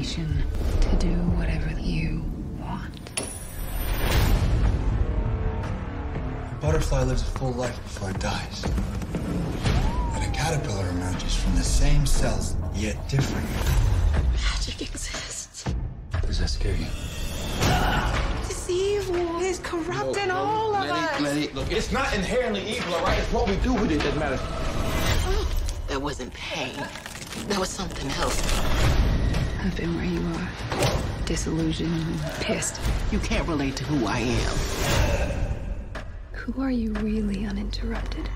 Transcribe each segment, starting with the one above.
invitation to do whatever you want. A butterfly lives a full life before it dies. And a caterpillar emerges from the same cells, yet different. Magic exists. Does that scare you? It's evil. It's corrupting all of us. Look, it's not inherently evil, all right? It's what we do with it that matters. Oh, that wasn't pain. That was something else. I've been where you are. Disillusioned and pissed. You can't relate to who I am. Who are you really uninterrupted?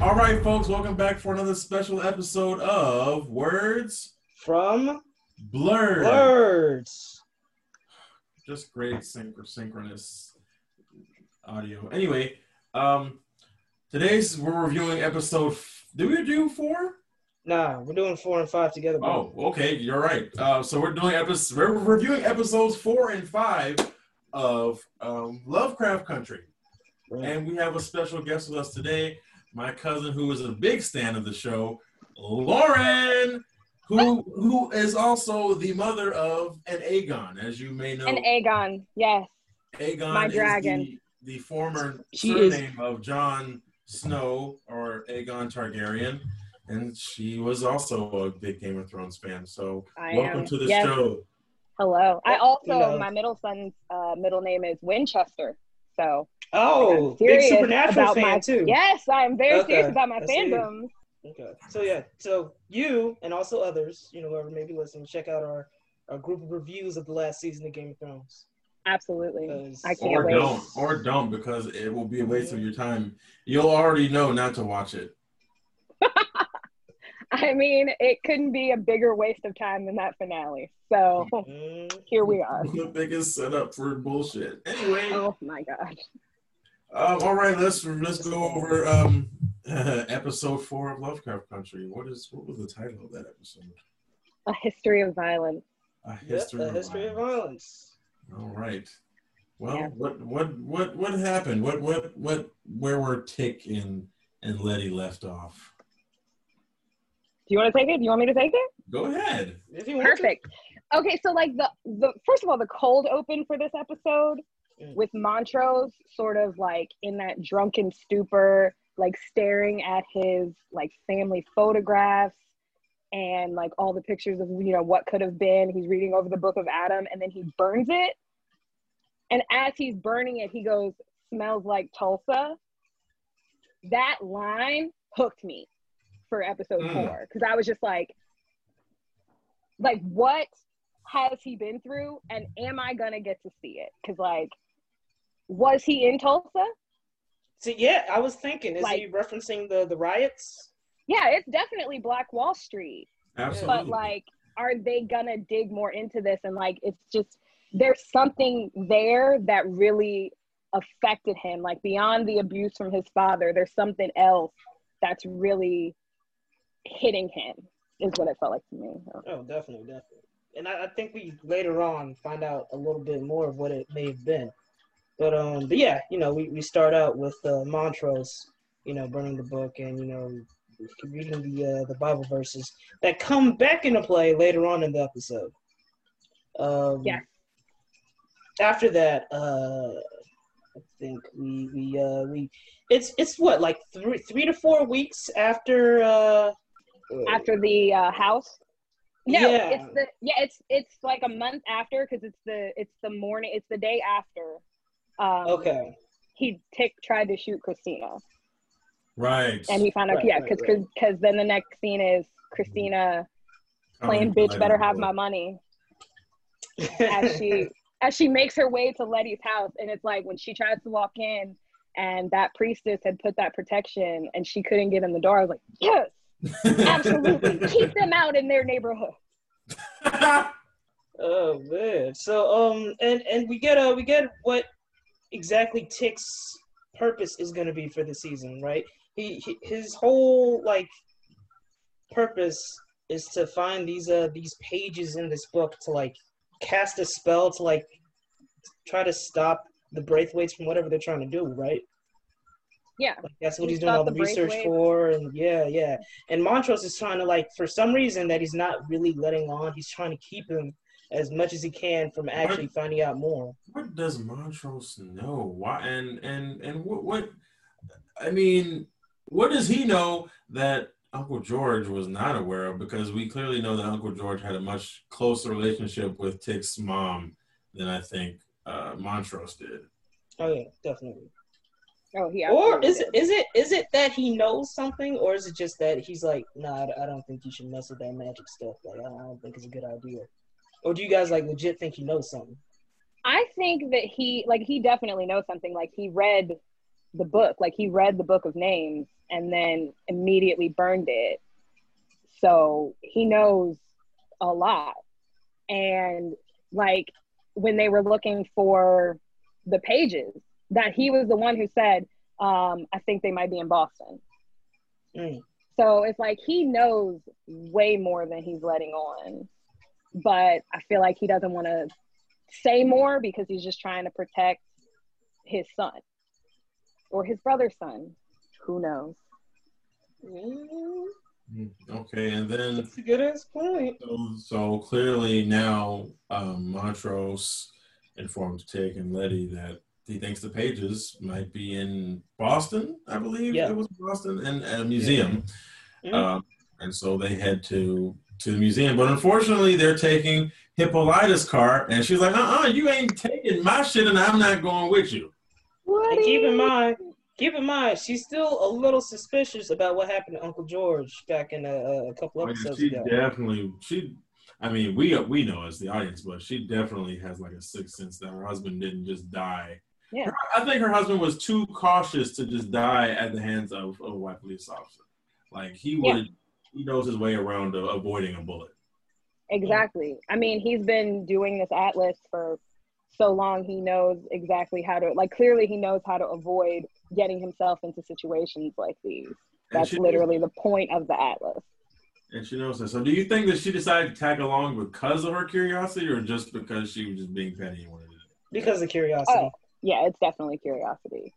All right, folks, welcome back for another special episode of Words From Blurred. Words. Just great synch- synchronous audio. Anyway, um, today's we're reviewing episode. F- did we do four? Nah, we're doing four and five together. Bro. Oh, okay, you're right. Uh, so we're doing episodes. We're reviewing episodes four and five of um, Lovecraft Country. And we have a special guest with us today, my cousin who is a big fan of the show, Lauren, who who is also the mother of an Aegon, as you may know. An Aegon, yes. Aegon my is dragon. the, the former She is- surname of Jon Snow or Aegon Targaryen. And she was also a big Game of Thrones fan. So I welcome am. to the Yes. show. Hello. I also, No. my middle son's uh, middle name is Winchester. So Oh, I'm big Supernatural fan my, too. Yes, I'm very Okay, serious about my I fandom. Okay. So yeah, so you and also others, you know, whoever may be listening, check out our, our group of reviews of the last season of Game of Thrones. Absolutely. I can't Or wait. don't. Or don't because it will be a waste of your time. You'll already know not to watch it. I mean, it couldn't be a bigger waste of time than that finale. So Mm, here we are. the biggest setup for bullshit. Anyway, Oh my God. um, all right, let's let's go over um, episode four of Lovecraft Country. What is what was the title of that episode? A history of violence. A Yep, history, a of, history of violence. violence. All right. Well, Yeah. what what what what happened? What what what where were Tick and and Letty left off? Do you want to take it? Do you want me to take it? Go ahead. If you want to. Perfect. Okay, so like the the first of all, the cold open for this episode Mm. with Montrose sort of like in that drunken stupor, like staring at his like family photographs and like all the pictures of you know what could have been. He's reading over the book of Adam and then he burns it. And as he's burning it, he goes, smells like Tulsa. That line hooked me for episode Mm. four. Cause I was just like, like what has he been through and am i gonna get to see it because like was he in tulsa So yeah, I was thinking, is Like- he referencing the the riots? yeah it's definitely black wall street Absolutely. but like are they gonna dig more into this and like it's just there's something there that really affected him like beyond the abuse from his father there's something else that's really hitting him is what it felt like to me Oh, definitely, definitely. And I, I think we later on find out a little bit more of what it may have been. But um, but yeah, you know, we, we start out with uh, Montrose, you know, burning the book and you know reading the uh, the Bible verses that come back into play later on in the episode. Um, Yeah. After that, uh, I think we we uh, we it's it's what like three three to four weeks after uh, after the uh, house. No, Yeah. it's the yeah, it's it's like a month after because it's the it's the morning, it's the day after. Um, okay. He Tick tried to shoot Christina, right. and he found out Right, yeah, right, because right. because then the next scene is Christina playing Coming bitch better have my money as she as she makes her way to Letty's house, and it's like when she tries to walk in. And that priestess had put that protection, and she couldn't get in the door. I was like, "Yes, absolutely, keep them out in their neighborhood." Oh man. So um and and we get uh we get what exactly Tick's purpose is going to be for the season, right? He, he his whole like purpose is to find these uh these pages in this book to like cast a spell to like try to stop the Braithwaites from whatever they're trying to do, right? Yeah. Like, that's what He he's doing all the the research bracelet- for, and yeah, yeah. And Montrose is trying to like, for some reason, that he's not really letting on. He's trying to keep him as much as he can from actually finding out more. What does Montrose know? Why and and and what what? I mean, what does he know that Uncle George was not aware of? Because we clearly know that Uncle George had a much closer relationship with Tick's mom than I think uh, Montrose did. Oh yeah, definitely. Oh, he. Or is it did. is it is it that he knows something, or is it just that he's like, nah, I don't think you should mess with that magic stuff. Like, I don't think it's a good idea. Or do you guys like legit think he knows something? I think that he like he definitely knows something. Like he read the book, like he read the book of names and then immediately burned it. So he knows a lot. And like when they were looking for the pages, that he was the one who said, um, I think they might be in Boston. Mm. So it's like he knows way more than he's letting on. But I feel like he doesn't want to say more because he's just trying to protect his son or his brother's son. Who knows? Mm, Okay, and then That's a good ass point. so, so clearly now um, Montrose informed Tick and Letty that he thinks the pages might be in Boston. I believe Yeah. it was Boston and a museum. Mhm. Um, and so they head to to the museum. But unfortunately, they're taking Hippolyta's car, and she's like, "Uh, uh you ain't taking my shit, and I'm not going with you." And keep in mind, keep in mind, she's still a little suspicious about what happened to Uncle George back in a, a couple Oh, yeah, episodes she ago. definitely she. I mean, we we know as the audience, but she definitely has like a sixth sense that her husband didn't just die. Yeah. Her- I think her husband was too cautious to just die at the hands of, of a white police officer. Like he Yeah. would, he knows his way around uh, avoiding a bullet. Exactly. I mean, he's been doing this atlas for so long. He knows exactly how to, like, clearly he knows how to avoid getting himself into situations like these. That's she- literally the point of the atlas. And she knows that. So, do you think that she decided to tag along because of her curiosity, or just because she was just being petty and wanted to? Because of curiosity. Oh, yeah, it's definitely curiosity.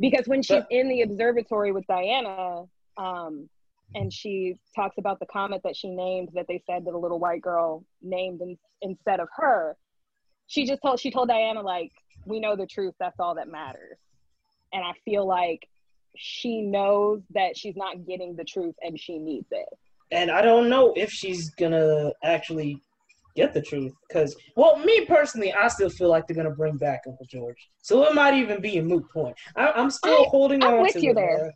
Because when she's But- in the observatory with Diana, um, and she talks about the comet that she named that they said that a little white girl named in, instead of her, she just told she told Diana like, "We know the truth. That's all that matters." And I feel like she knows that she's not getting the truth and she needs it. and I don't know if she's gonna actually get the truth. Because, well, me personally, I still feel like they're gonna bring back Uncle George, so it might even be a moot point. I, I'm still I- holding I'm on with to you it, there. man.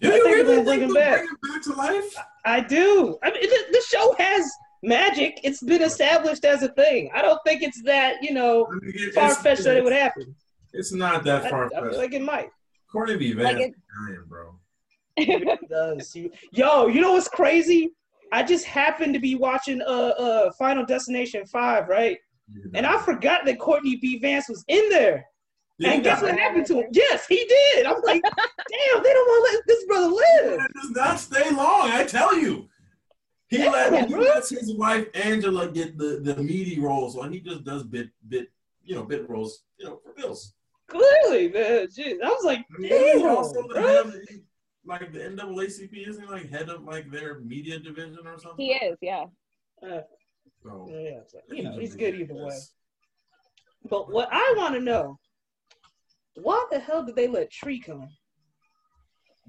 Do I you think really they'll bring think him they'll back. bring him back to life? I do. I mean, the, the show has magic. It's been established as a thing. I don't think it's that you know I mean, it- far it's- fetched that it would happen. It's not that I, far I feel like it might. Courtney B. Like Vance it- dying, bro. It does. You- Yo, you know what's crazy? I just happened to be watching uh uh Final Destination Five, right? And I forgot that Courtney B. Vance was in there. Did and guess what happened to him? Yes, he did. I'm like, damn, they don't want to let this brother live. That does not stay long. I tell you. He Yeah, let he lets his wife Angela get the, the meaty roles, while he just does bit bit you know bit roles you know for bills. Clearly, man. Jeez. I was like, I mean, he's damn. also bro. head of the- like the NAACP, isn't he like head of like their media division or something? he is, yeah. Uh, So, yeah, so, you know, he's good either way. But what I want to know, why the hell did they let Tree come?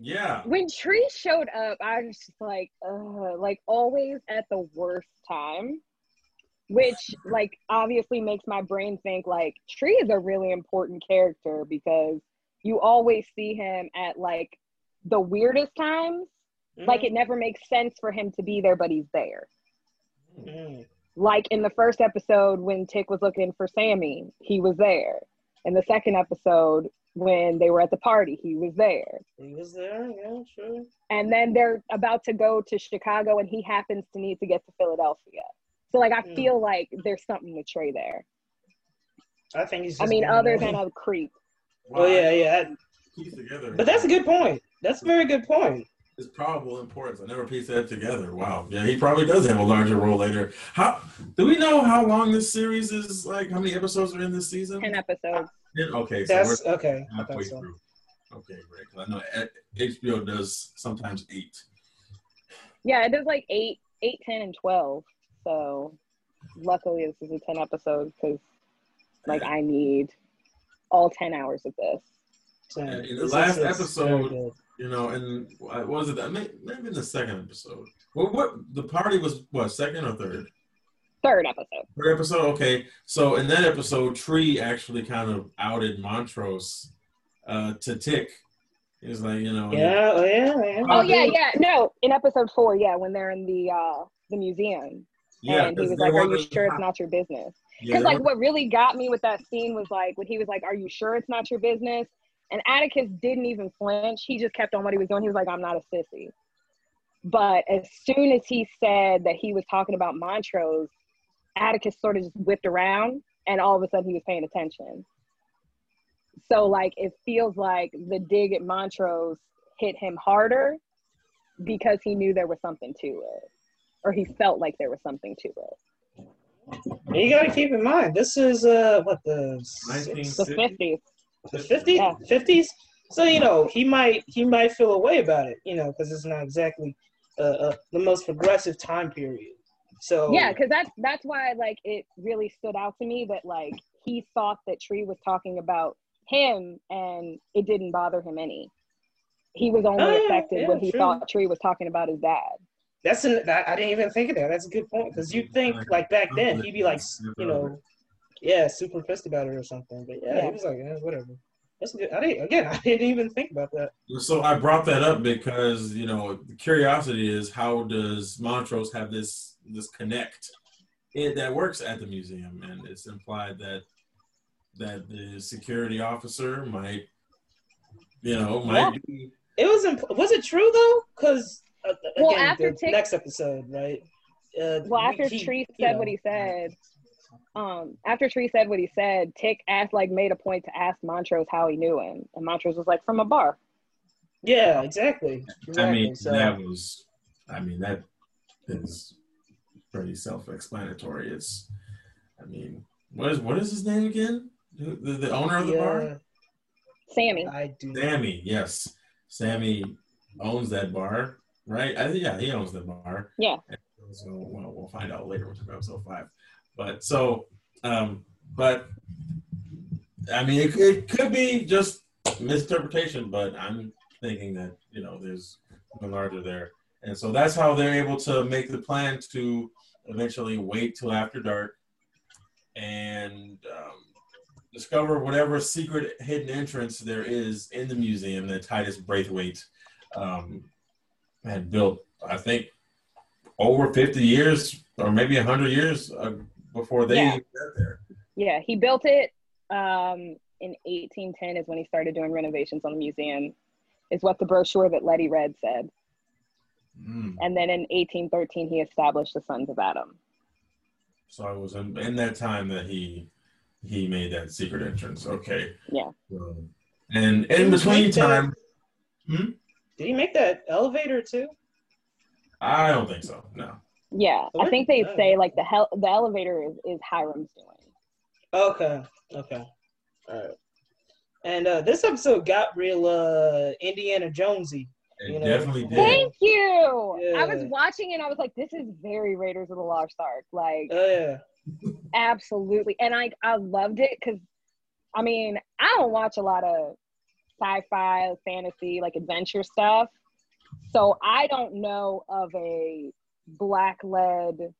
Yeah. when Tree showed up, I was just like, uh, like always at the worst time, which like obviously makes my brain think like Tree is a really important character because you always see him at like the weirdest times. Like it never makes sense for him to be there, but he's there. Mhm. Like in the first episode when Tick was looking for Sammy, he was there. In the second episode when they were at the party, he was there. he was there. Yeah, sure. and then they're about to go to Chicago and he happens to need to get to Philadelphia. So like I Mm. feel like there's something to Trey there. I think he's. I mean, other annoying. than a creep. Oh yeah, yeah. that- together. But that's a good point. That's a very good point. It's probable importance. I never pieced that together. Wow. Yeah, he probably does have a larger role later. How do we know how long this series is? Like, how many episodes are in this season? Ten episodes. Ten? Okay, so That's we're okay. Halfway so. through. Okay, great. 'Cause I know eh, HBO does sometimes eight. Yeah, it does like eight, eight, ten, and twelve. So luckily, this is a ten episode because like I need all ten hours of this. So, And in the this last episode- very good. You know, and what was it? May- Maybe in the second episode. Well, what the party was? What second or third? Third episode. Third episode. Okay, so in that episode, Tree actually kind of outed Montrose uh, to Tick. He was like, you know, Yeah, oh, yeah, yeah. Oh yeah, yeah. No, in episode four, yeah, when they're in the uh the museum, yeah. and he was like, "Are you sure it's not your business?" Because they like what really got me with that scene was like when he was like, "Are you sure it's not your business?" And Atticus didn't even flinch. He just kept on what he was doing. He was like, "I'm not a sissy." But as soon as he said that he was talking about Montrose, Atticus sort of just whipped around, and all of a sudden he was paying attention. So like it feels like the dig at Montrose hit him harder because he knew there was something to it, or he felt like there was something to it. You got to keep in mind, this is uh what the Nineteen- six- The fifties. The 50s Yeah. 50s so you know he might he might feel a way about it you know because it's not exactly uh, uh, the most progressive time period so Yeah, because that's that's why like it really stood out to me that like he thought that Tree was talking about him and it didn't bother him any. He was only Oh, affected yeah, when he true. thought Tree was talking about his dad. that's an that, i didn't even think of that that's a good point because you think like back then he'd be like you know yeah super pissed about it or something but yeah, Yeah. he was like eh, whatever. That's good. I didn't again i didn't even think about that. So I brought that up because you know the curiosity is how does Montrose have this this connect it, that works at the museum, and it's implied that that the security officer might, you know, might be it was imp- was it true though? Because uh, Well, again, after the Tick- next episode right? Uh, Well, after he- Tree you said know, what he said, um, after Tree said what he said, Tick asked like made a point to ask Montrose how he knew him, and Montrose was like from a bar. yeah exactly, exactly. I mean, so, that was, I mean, that is pretty self-explanatory. It's, I mean, what is what is his name again? The, the, the owner of the bar, Sammy. I do. Sammy. Yes, Sammy owns that bar, right? I yeah, he owns the bar. Yeah. So well, we'll find out later with episode five. But so, um, but I mean, it, it could be just misinterpretation, but I'm thinking that you know there's something larger there, and so that's how they're able to make the plan to eventually wait till after dark and um, discover whatever secret hidden entrance there is in the museum that Titus Braithwaite um, had built. I think over 50 years or maybe 100 years before they Yeah. got there. Yeah, he built it um, in 1810 is when he started doing renovations on the museum, is what the brochure that Letty read said. Mm. And then in 1813, he established the Sons of Adam. So it was in, in that time that he he made that secret entrance. Okay. Yeah. Um, and in Didn't between make that- time, Did he make that elevator too? I don't think so. No. Yeah, I think they say like the hel- the elevator is, is Hiram's doing. Okay, okay, all right. And uh, this episode got real uh, Indiana Jonesy. It You know, definitely did. Thank you. I was watching and I was like, this is very Raiders of the Lost Ark. Like, Oh yeah, absolutely. And I I loved it because, I mean, I don't watch a lot of sci-fi, fantasy, like adventure stuff. So I don't know of a black-led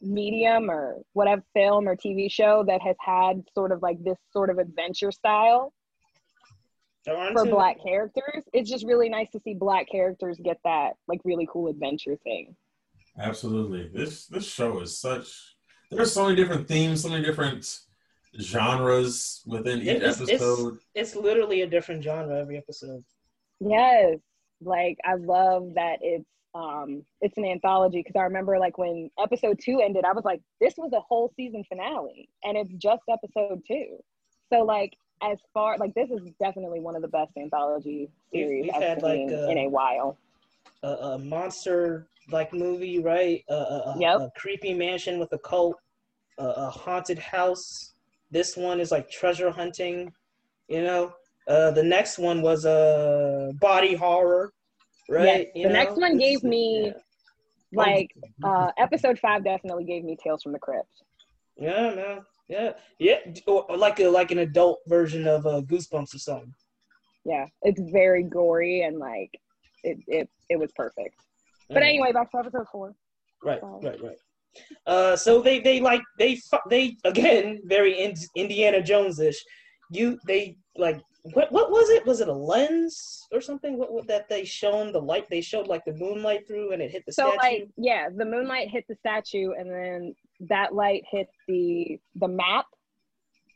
medium or whatever film or TV show that has had sort of like this sort of adventure style for too- black characters. It's just really nice to see black characters get that like really cool adventure thing. Absolutely. This this show is such. There's so many different themes, so many different genres within each It's- it's- episode. It's literally a different genre every episode. Yes. Like I love that it's um it's an anthology because I remember like when episode 2 ended I was like this was a whole season finale and it's just episode 2. So like as far like this is definitely one of the best anthology We've- series we've I've had, like, seen uh, in a while. A, a monster like movie, right? A, a, Yep. a creepy mansion with a cult, a, a haunted house. This one is like treasure hunting. You know, Uh, the next one was a uh, body horror, right? Yes, the next one gave me like uh episode five definitely gave me Tales from the Crypt. Yeah, man. Yeah, yeah, or, like a like an adult version of uh, Goosebumps or something. Yeah, it's very gory and like it it it was perfect. But anyway, back to episode four. Right, Sorry. right, right. Uh, so they they like they they again very in, Indiana Jones ish. You they like what what was it? Was it a lens or something? What, what that they shown the light? They showed like the moonlight through and it hit the statue? So statue. like yeah, the moonlight hit the statue and then that light hit the the map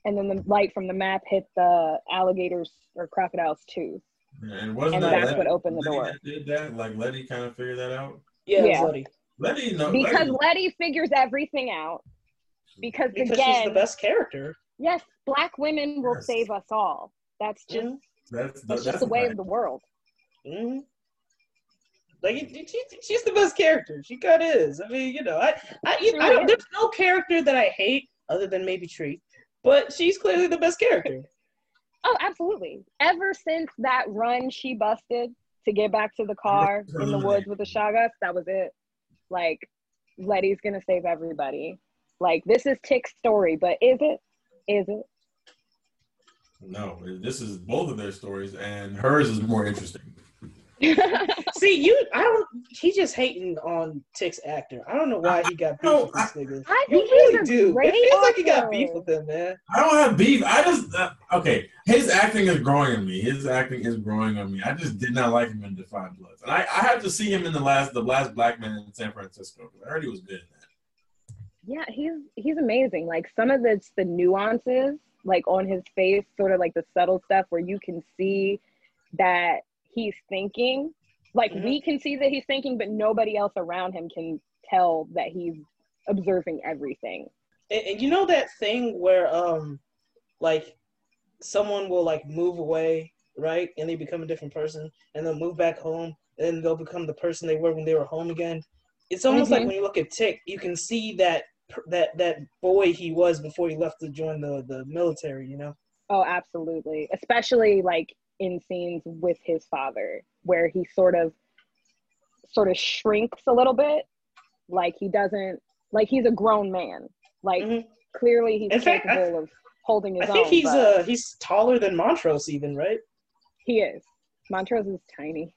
and then the light from the map hit the alligator's or crocodile's tooth. And wasn't And that that's Letty- what opened the Letty door. that Did that like Letty kind of figured that out? yeah, yeah. Bloody. Letty no Because Letty, Letty figures everything out. Because, because again, she's the best character. yes, black women will Yes. save us all. That's just Mhm. that's that's just the way of the world. hmm Like she, she's the best character. She kind of is. I mean, you know, I, I, you I don't, there's no character that I hate other than maybe Tree, but she's clearly the best character. Oh, absolutely. Ever since that run she busted to get back to the car in the woods with the shotguns, that was it. Like, Letty's gonna save everybody. Like, this is Tick's story, but is it? Is it? No, this is both of their stories, and hers is more interesting. See, you, I don't. He just hating on Tick's actor. I don't know why he got beef with this nigga. I You really do. It feels like he got beef with him, man. I don't have beef. I just uh, okay. His acting is growing on me. His acting is growing on me. I just did not like him in Da 5 Bloods, and I, I have to see him in the last the last Black Man in San Francisco. I heard he was good in that. yeah, he's he's amazing. Like some of the the nuances, like on his face, sort of like the subtle stuff where you can see that he's thinking. Like Mhm. we can see that he's thinking, but nobody else around him can tell that he's observing everything. And, and you know that thing where, um, like, someone will like move away, right, and they become a different person, and they'll move back home, and then they'll become the person they were when they were home again. It's almost like Mhm. when you look at Tick, you can see that that that boy he was before he left to join the the military. You know. Oh, absolutely. Especially like in scenes with his father, where he sort of sort of shrinks a little bit. Like he doesn't like he's a grown man. Like Mhm. clearly he's In fact, I- capable of holding his own. I think he's uh he's taller than Montrose even, right? he is. Montrose is tiny.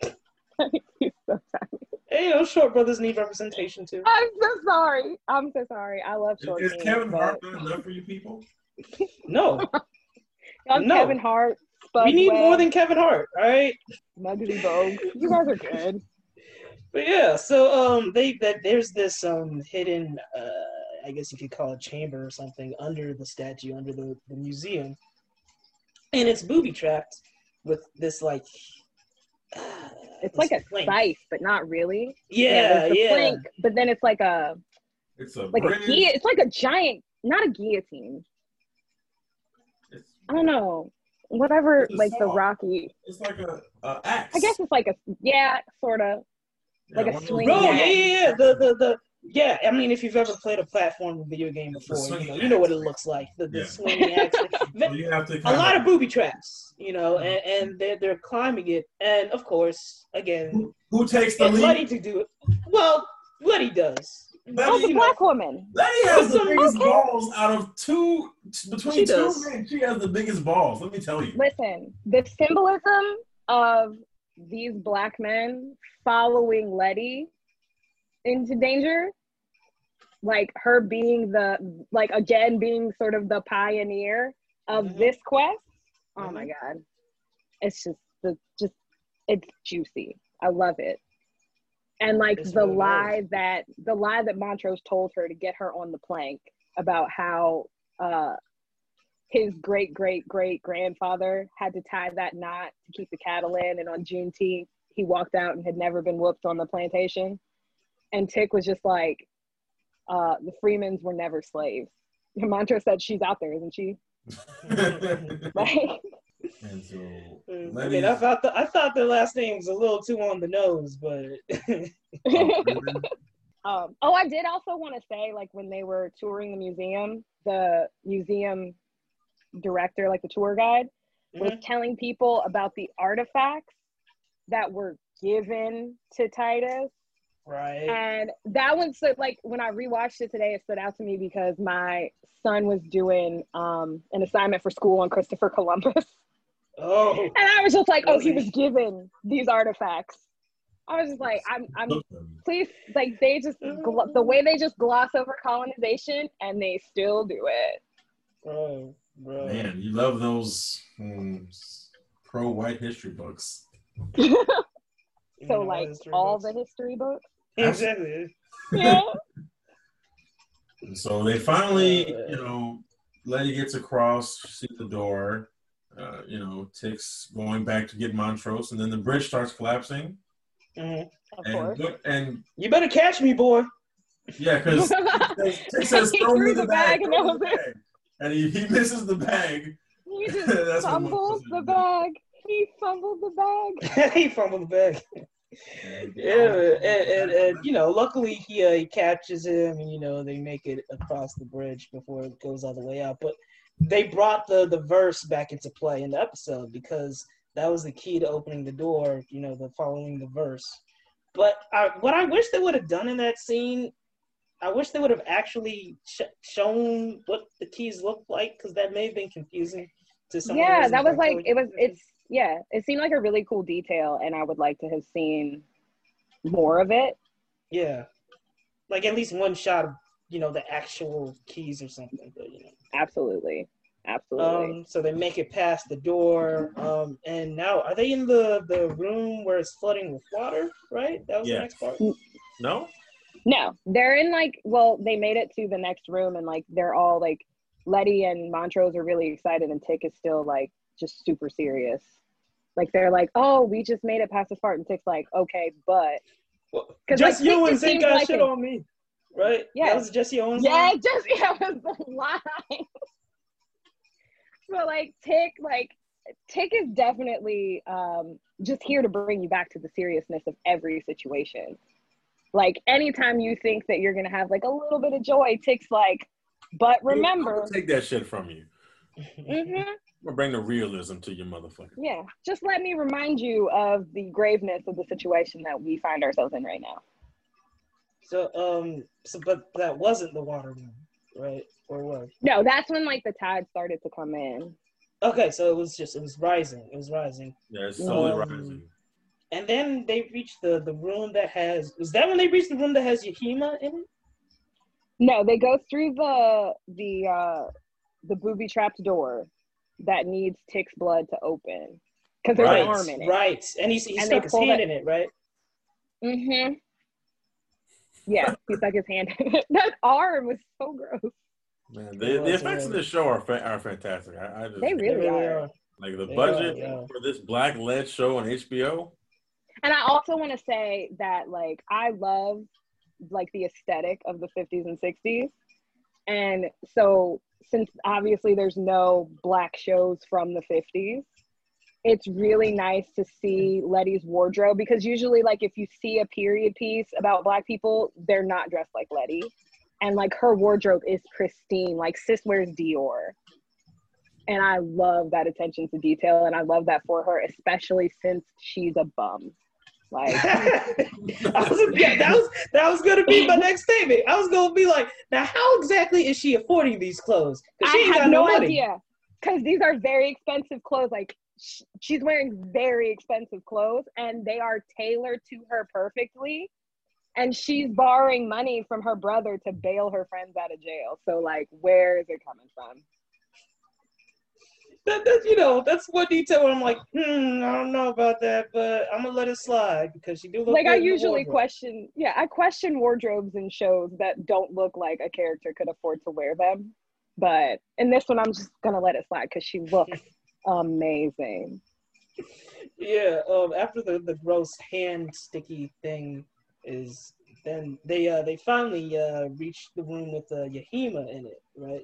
he's so tiny. Hey, you know, short brothers need representation too. I'm so sorry. I'm so sorry. I love Is, short is teens, Kevin but- Hart not enough for you people? No, Young No. Kevin Hart. Spud we need more than Kevin Hart. All right. Muggsy Bogues. You guys are good. But yeah, so um, they that there's this um hidden, uh, I guess you could call it chamber or something under the statue, under the, the museum, and it's booby trapped with this like. Uh, It's this like a plank. scythe, but not really. Yeah, there's the yeah. plank, but then it's like a It's a like a bridge. guillotine. It's like a giant, not a guillotine. It's, I don't know. Whatever, It's a like the rocky. it's like a, a axe. I guess it's like a yeah, sort of. like a one of those swinging Oh yeah, yeah, yeah. The the the yeah. I mean, if you've ever played a platform video game before, you know you know what it looks like. The, the Yeah. swinging axe. So you have to a lot of booby traps, you know, uh-huh. and, and they're they're climbing it, and of course, again, who, who takes the it's lead? Letty to do it. Well, Letty does. Letty, Oh, the you know, black woman. Letty has the biggest okay. balls out of two between She two does. men. She has the biggest balls. Let me tell you. Listen, the symbolism of these black men following Letty into danger, like her being the, like again being sort of the pioneer of Mhm. this quest. Oh my God. It's just, the just, it's juicy. I love it. And like It's the lie that, the lie that Montrose told her to get her on the plank about how, uh, his great great great grandfather had to tie that knot to keep the cattle in, and on Juneteenth he walked out and had never been whooped on the plantation. And Tick was just like, uh, "The Freemans were never slaves." And Montrose said, "She's out there, isn't she?" Like, and so Mm, I mean, I thought the, I thought their last name was a little too on the nose, but oh, um, oh, I did also want to say, like when they were touring the museum, the museum director, like the tour guide, was telling people about the artifacts that were given to Titus. Right. And that one stood like when I rewatched it today, it stood out to me because my son was doing um, an assignment for school on Christopher Columbus. Oh. And I was just like, oh, he he? was given these artifacts. I was just like, I'm, I'm, please, like they just, gl- the way they just gloss over colonization and they still do it. Bro, bro. Man, you love those mm, pro white history books. You So know, like history all books. the history books. Exactly. Yeah. And so they finally, you know, Letty gets across, sees the door, uh, you know, Tick's going back to get Montrose, and then the bridge starts collapsing. Mhm. Of And, course. what- and You better catch me, boy. yeah, because Tix says, He throw me threw the the bag, bag and throw the bag. And he, he misses the bag. He just fumbles the bag. He fumbled the bag. he fumbled the bag. Yeah, and, and, and you know, luckily he, uh, he catches him, and you know they make it across the bridge before it goes all the way out. But they brought the the verse back into play in the episode because that was the key to opening the door. You know, the following the verse. But I, what I wish they would have done in that scene, I wish they would have actually sh- shown what the keys looked like because that may have been confusing to some. yeah, that was like it was. It's yeah. It seemed like a really cool detail, and I would like to have seen more of it. Yeah, like at least one shot of you know the actual keys or something. But you know, Absolutely, absolutely. um, so they make it past the door, um, and now are they in the the room where it's flooding with water? Right, that was Yeah. the next part. No? No, they're in like, well, they made it to the next room and like they're all like, Letty and Montrose are really excited and Tick is still like just super serious. Like they're like, oh, we just made it past the part. And Tick's like, okay, but. Well, 'Cause, Jesse like, Tick Owens just ain't seems got like shit a- on me, right? Yeah. that was Jesse Owens. Yeah, line? it just, yeah, it was the line. but like Tick, like, Tick is definitely um, just here to bring you back to the seriousness of every situation. Like anytime you think that you're gonna have like a little bit of joy, Tick's like, but remember, I'll take that shit from you. Hmm I'm gonna bring the realism to your motherfucker. yeah, just let me remind you of the graveness of the situation that we find ourselves in right now. So um, so but that wasn't the water room, right? Or what? No, that's when like the tide started to come in. Okay, so it was just it was rising. It was rising. Yeah, it's slowly Um, rising. And then they reached the the room that has. Was that when they reached the room that has Yahima in it? No, they go through the the uh the booby trapped door that needs Tick's blood to open because there's Right, an arm in it. Right, and he's, he And they stuck his hand it- in it, right? Mm-hmm. Yeah, he stuck his hand in it. That arm was so gross. Man, the, the effects of this show are fa- are fantastic. I, I just They really are. like the They budget are, yeah. for this black led show on HBO. And I also want to say that like I love like the aesthetic of the 50s and 60s. And so since obviously there's no black shows from the 50s, it's really nice to see Letty's wardrobe because usually like if you see a period piece about black people, they're not dressed like Letty. And like her wardrobe is pristine. Like sis wears Dior. And I love that attention to detail and I love that for her, especially since she's a bum. Like I was, yeah, that was that was gonna be my next statement. I was gonna be like, now how exactly is she affording these clothes? I have got no idea because these are very expensive clothes. Like sh- she's wearing very expensive clothes, and they are tailored to her perfectly. And she's borrowing money from her brother to bail her friends out of jail. So, like, where is it coming from? That, that, you know, that's one detail where I'm like, hmm, I don't know about that, but I'm gonna let it slide because she do look like, I usually question, yeah, I question wardrobes in shows that don't look like a character could afford to wear them. But in this one, I'm just gonna let it slide because she looks amazing. Yeah, um, after the, the gross hand sticky thing is then they uh they finally uh reach the room with uh, Yahima in it, right?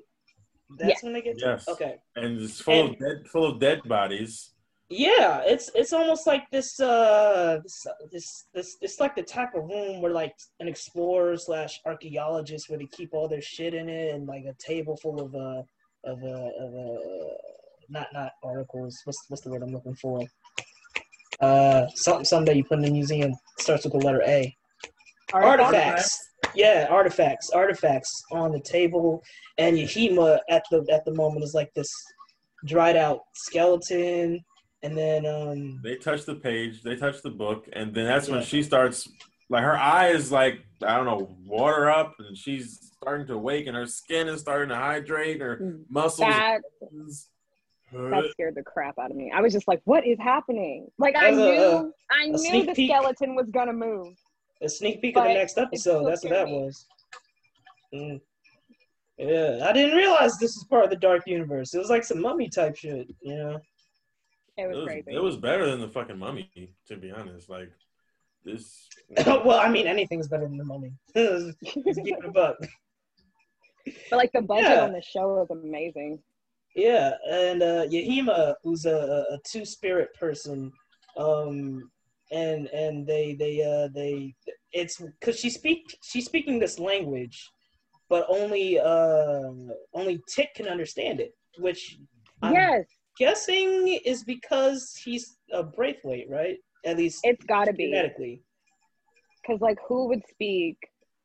That's Yes. when they get to Yes. okay. And it's full of dead, full of dead bodies. Yeah, it's it's almost like this uh this this this it's like the type of room where like an explorer slash archaeologist where they keep all their shit in it and like a table full of uh of uh of uh not not articles. What's what's the word I'm looking for? Uh, something something that you put in the museum starts with the letter A. Artifacts. Yeah, artifacts. Artifacts on the table, and Yahima at the at the moment is like this dried out skeleton, and then um They touch the page, they touch the book, and then that's when she starts like her eyes like I don't know water up, and she's starting to awake, and her skin is starting to hydrate, her Mm. muscles. That that scared the crap out of me. I was just like, "What is happening?" Like I Uh, knew, I a knew the peek. skeleton was gonna move. A sneak peek of the next episode. That's what that me. was. Mm. Yeah, I didn't realize this was part of the dark universe. It was like some mummy type shit, you know. It It was was, crazy. it was better than the fucking mummy, to be honest. Like this. well, I mean, anything's better than the mummy. Just keep it a buck. but like the budget Yeah. on the show was amazing. Yeah, and uh, Yahima, who's a, a two spirit person, um, and and they they uh, they it's because she speak she's speaking this language, but only uh, only Tick can understand it, which I'm yes, guessing is because he's a Braithwaite, right? At least it's gotta be genetically. because like who would speak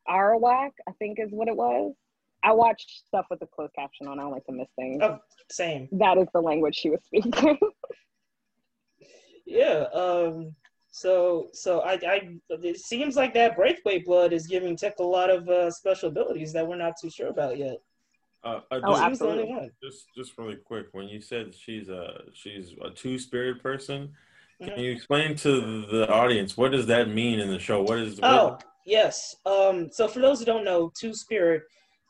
Arawak? I think is what it was. I watched stuff with the closed caption on. I don't like to miss things. Oh, same. That is the language she was speaking. Yeah. Um. So so I I it seems like that Braithwaite blood is giving Tick a lot of uh, special abilities that we're not too sure about yet. Uh, uh, Oh, just, the only absolutely. one. just just really quick, when you said she's a she's a two spirit person, Mhm. can you explain to the audience what does that mean in the show? What is Oh what, yes. Um. So for those who don't know, Two Spirit,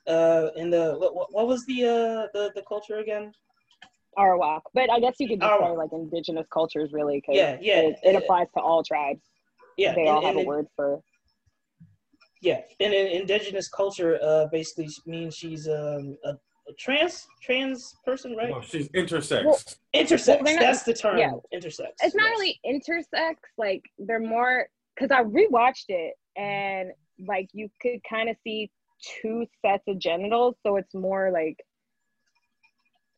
uh, in the what, what- what was the uh the the culture again? Arawak, but I guess you could just say like indigenous cultures, really, because Yeah, yeah, it, it applies to all tribes. Yeah. they in- all in have a the- word for. Yeah, in an indigenous culture, uh, basically means she's um a, a trans trans person, right? Oh, she's intersex. Well, Intersex. Well, not- that's the term. yeah. Intersex. It's not yes. really intersex. Like they're more because I rewatched it and like you could kind of see two sets of genitals, so it's more like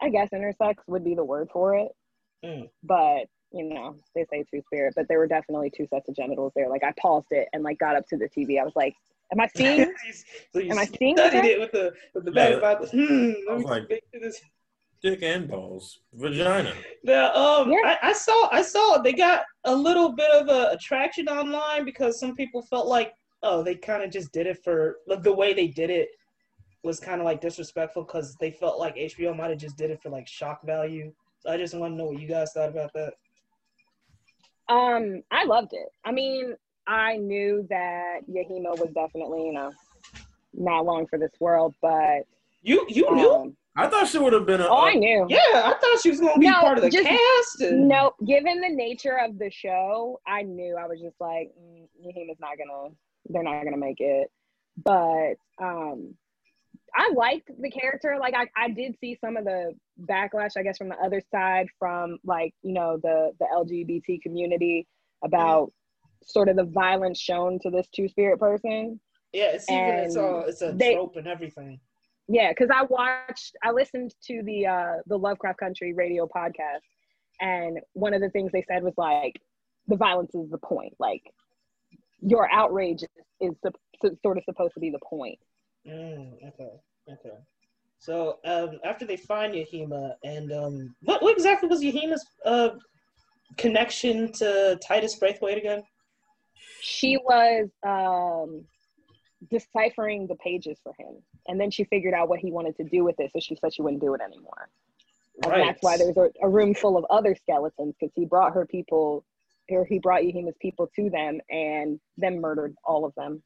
I guess intersex would be the word for it. Mm. But you know, they say two spirit, but there were definitely two sets of genitals there. Like I paused it and like got up to the TV. I was like, "Am I seeing? so you Am I seeing studied okay? it with the with the Yeah. back Bible. Hmm, I let was me like- speak to this. Dick and balls, vagina. Yeah, um, Yeah. I, I saw, I saw they got a little bit of a attraction online because some people felt like, oh, they kind of just did it for like the way they did it was kind of like disrespectful because they felt like HBO might have just did it for like shock value. So I just want to know what you guys thought about that. Um, I loved it. I mean, I knew that Yahima was definitely, you know, not long for this world, but You, you knew? um, I thought she would have been a. oh, I knew. yeah, I thought she was gonna be No, part of the just- cast. And, No, given the nature of the show, I knew I was just like, mm, Yahima's not gonna, they're not gonna make it. But um, I liked the character. Like, I, I did see some of the backlash, I guess, from the other side, from like you know the the LGBT community about sort of the violence shown to this two spirit person. yeah, it's even it's it's a they- trope and everything. Yeah, because I watched, I listened to the uh, the Lovecraft Country radio podcast, and one of the things they said was like, the violence is the point. Like, your outrage is the, sort of supposed to be the point. Mm, okay, okay. So um, after they find Yahima, and um, what, what exactly was Yahima's uh, connection to Titus Braithwaite again? She was um, deciphering the pages for him, and then she figured out what he wanted to do with it. So she said she wouldn't do it anymore. And that's why there's a, a room full of other skeletons because he brought her people, or he brought Yahima's people to them, and then murdered all of them.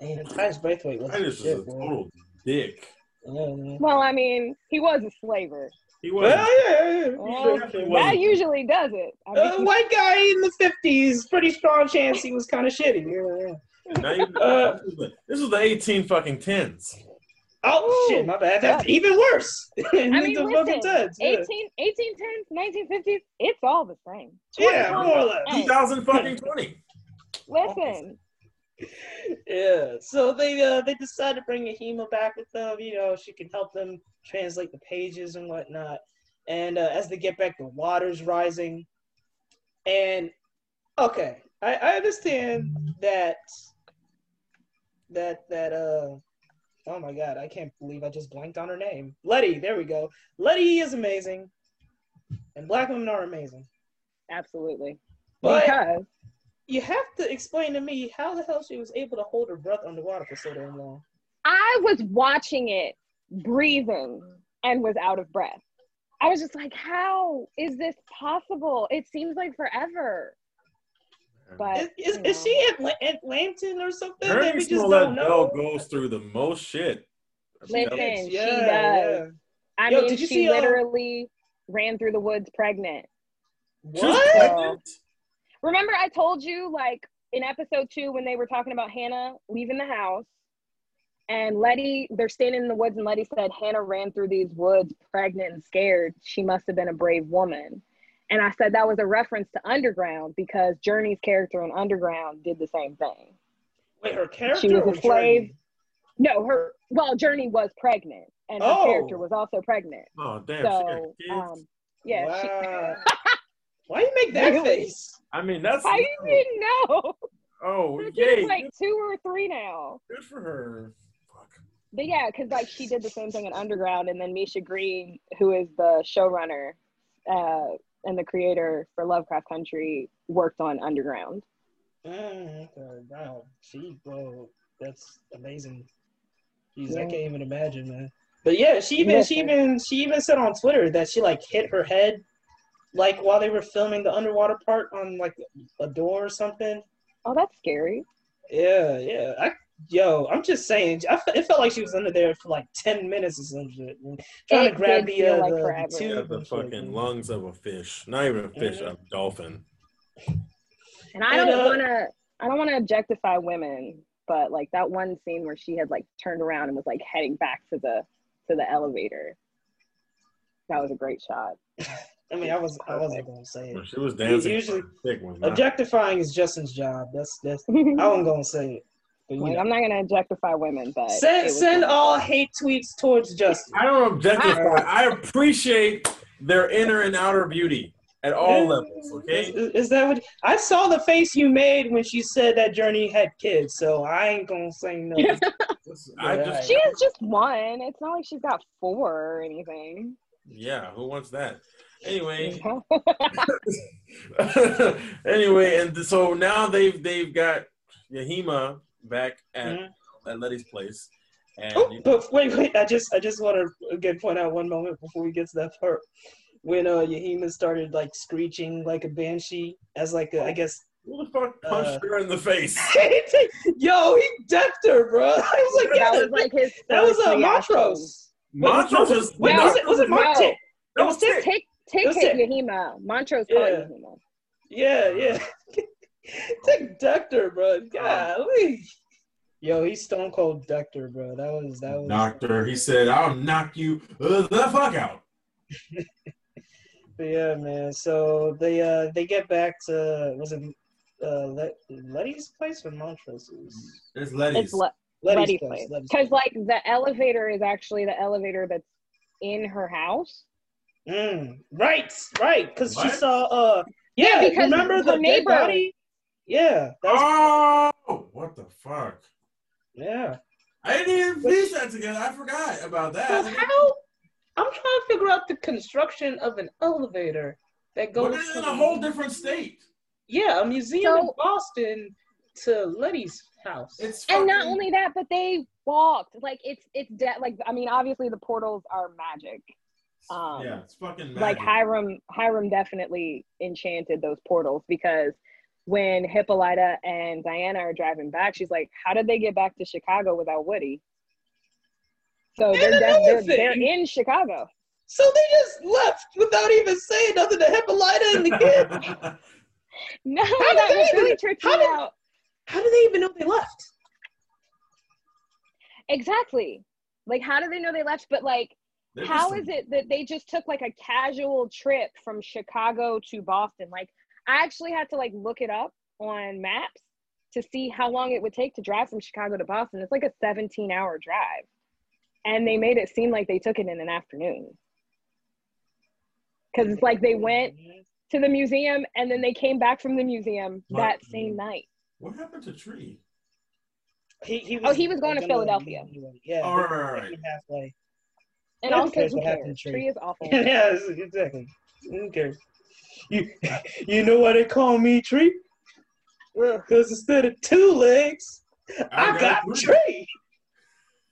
And Titus Braithwaite was Titus is shit, a total dick. Well, I mean, he was a slaver. He was. Well, yeah, yeah, yeah. Well, definitely that wasn't. usually does it. I Uh, white guy in the fifties, pretty strong chance he was kind of shitty. Yeah, yeah. Now you- Uh, this, was the, this was the 18 fucking tens. Oh Ooh. shit, my bad. That's even worse. I I mean, the listen, fucking tens. Yeah, 18, 1810s, 1950s, it's all the same. yeah more or less. 2000 fucking 20. Listen, Yeah. So they uh they decide to bring Yahima back with them. You know, she can help them translate the pages and whatnot. and uh, as they get back, the water's rising. And okay, I, I understand that that that uh oh my god, I can't believe I just blanked on her name. Letty, there we go. Letty is amazing, and black women are amazing. Absolutely. But because you have to explain to me how the hell she was able to hold her breath underwater for so damn long. I was watching it breathing and was out of breath. I was just like, how is this possible? It seems like forever. But Is, is, you is she at, La- at or something that Ernie we just don't know? goes through the most shit. Listen, Yeah, she yeah. does. I Yo, mean, did you she see, uh, literally ran through the woods pregnant. She was What? pregnant? Remember, I told you like in episode two when they were talking about Hannah leaving the house, and Letty, they're standing in the woods, and Letty said Hannah ran through these woods pregnant and scared. She must have been a brave woman. And I said that was a reference to Underground because Jurnee's character in Underground did the same thing. Wait, her character She was a slave. Jurnee? No, her well, Jurnee was pregnant, and her Oh. character was also pregnant. Oh damn! So, um, yeah. she- Wow. Why you make that Really? face? I mean, that's How you didn't know? oh Her yay! kid's like two or three now. Good for her. Fuck. But yeah, because like she did the same thing in Underground, and then Misha Green, who is the showrunner uh, and the creator for Lovecraft Country, worked on Underground. Mm, okay, wow, she, bro, that's amazing. Jeez, I can't even imagine, man. But yeah, she even she Listen. even she even said on Twitter that she like hit her head, like while they were filming the underwater part on like a door or something. Oh, that's scary. Yeah, yeah. I, yo, I'm just saying. I, it felt like she was under there for like ten minutes or some shit, trying It to grab the, feel uh, like the, forever. the Yeah, the fucking man. lungs of a fish. Not even a fish, Mhm. a dolphin. And I don't uh, want to, I don't want to objectify women, but like that one scene where she had like turned around and was like heading back to the to the elevator. That was a great shot. I mean, I was I wasn't gonna say it. she was dancing, usually- thick one. Objectifying is Justin's job. That's that's. I wasn't gonna say it. But, Like. I'm not gonna objectify women, but Send send fun. all hate tweets towards Justin. I don't objectify. I appreciate their inner and outer beauty at all mm, levels. Okay. Is, is that what I saw the face you made when she said that Jurnee had kids? So I ain't gonna say no. I just She has just one. It's not like she's got four or anything. yeah. Who wants that? Anyway, anyway, and so now they've they've got Yahima back at, Mhm. at Letty's place, and Oh, you know, but wait, wait. I just I just want to again point out one moment before we get to that part when uh Yahima started like screeching like a banshee as like a, I guess. who the fuck punched Uh, her in the face? Yo, he decked her, bro. I was like, yeah, that was like his. that was a uh, reaction. Montrose. Montrose is Wait, No, was it was it Mark no. Tick? It was No, Tick. Tick It Tick was hit Tick. Yahima. Montrose called Yeah. Yahima. Yeah, yeah. Tick decked her, bro. Golly. Yo, he stone cold Doctor, bro. That was that was. Doctor, he said, "I'll knock you uh, the fuck out." But yeah, man. So they uh they get back to was it uh Let- Letty's place or Montrose's? It's Letty's. It's Le- Letty's, Letty's place. place. Because like the elevator is actually the elevator that's in her house. Mm, right, right. Because she saw uh yeah, Yeah, because remember her the dead neighbor- body? Yeah, that's Oh, what the fuck? yeah. I didn't even piece that together. I forgot about that. So that. how I'm trying to figure out the construction of an elevator that But goes it's in a whole different state. Yeah, a museum in Boston to Letty's house. It's And not only that, but they walked. Like it's it's de- like I mean, obviously the portals are magic. Um, yeah, it's fucking like. Hiram Hiram definitely enchanted those portals because when Hippolyta and Diana are driving back, she's like, "How did they get back to Chicago without Woody?" So And they're, def- they're, they're in Chicago. so they just left without even saying nothing to Hippolyta and the kids. No, did that they was even- really tricky how did- out. How do they even know they left? Exactly. Like, how do they know they left? But like, They're how just- is it that they just took like a casual trip from Chicago to Boston? Like, I actually had to like look it up on maps to see how long it would take to drive from Chicago to Boston. It's like a 17 hour drive. And they made it seem like they took it in an afternoon. because it's like they went to the museum and then they came back from the museum What? that same night. What happened to Tree? He, he Oh, he was going to gonna- Philadelphia. Yeah. Oh, right, right, but right. he Halfway. And Who also, cares who what happened cares? to Tree? Tree is awful. yeah, exactly. Who cares? You, you know why they call me Tree? Because instead of two legs, I, got, Tree.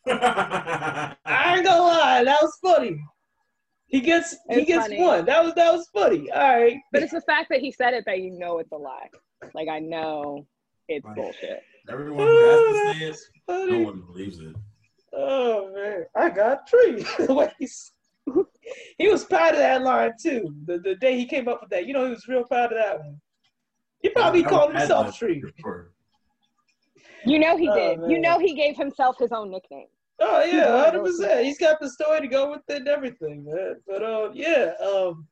I ain't gonna lie, that was funny. He gets he It's gets funny. one. That was that was funny. All right. But it's the fact that he said it that you know it's a lie. Like I know it's Right. bullshit. Everyone who has to say it, no one believes it. Oh man, I got Tree. The he was proud of that line too. The the day he came up with that, you know, he was real proud of that one. He probably That called was himself ad-lib, Tree. sure. You know he Oh, did. You know he gave himself his own nickname. Oh yeah, one of hundred percent. He's got the story to go with it and everything, man. But um, yeah, um,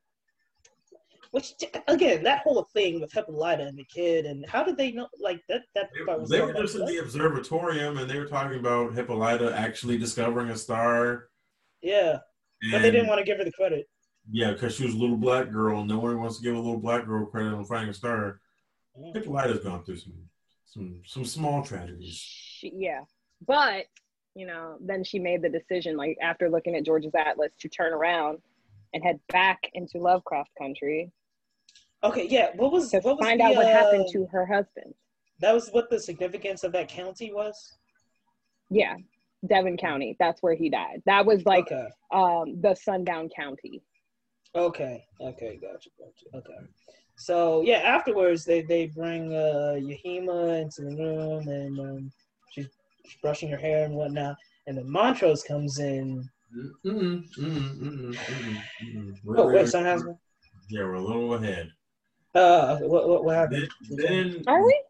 which again, that whole thing with Hippolyta and the kid, and how did they know? Like that that part was They were just in the observatorium and they were talking about Hippolyta actually discovering a star. Yeah, but they didn't want to give her the credit. Yeah, because she was a little black girl. and No one wants to give a little black girl credit on finding a star. Mm. Hippolyta's gone through some some some small tragedies. She, yeah, but you know, then she made the decision, like after looking at George's atlas, to turn around and head back into Lovecraft country Okay, yeah. What was to what was find the, out what happened uh, to her husband. That was what the significance of that county was. Yeah, Devon County. That's where he died. That was like okay, um the Sundown County. okay, okay, gotcha, gotcha. Okay, so yeah, afterwards they they bring uh Yahima into the room and um, she's, she's brushing her hair and whatnot, and then Montrose comes in. Mm-mm, mm-mm, mm-mm, mm-mm. Oh wait, son has one. Yeah, we're a little ahead. Uh, what what, what happened? Then, then Are we?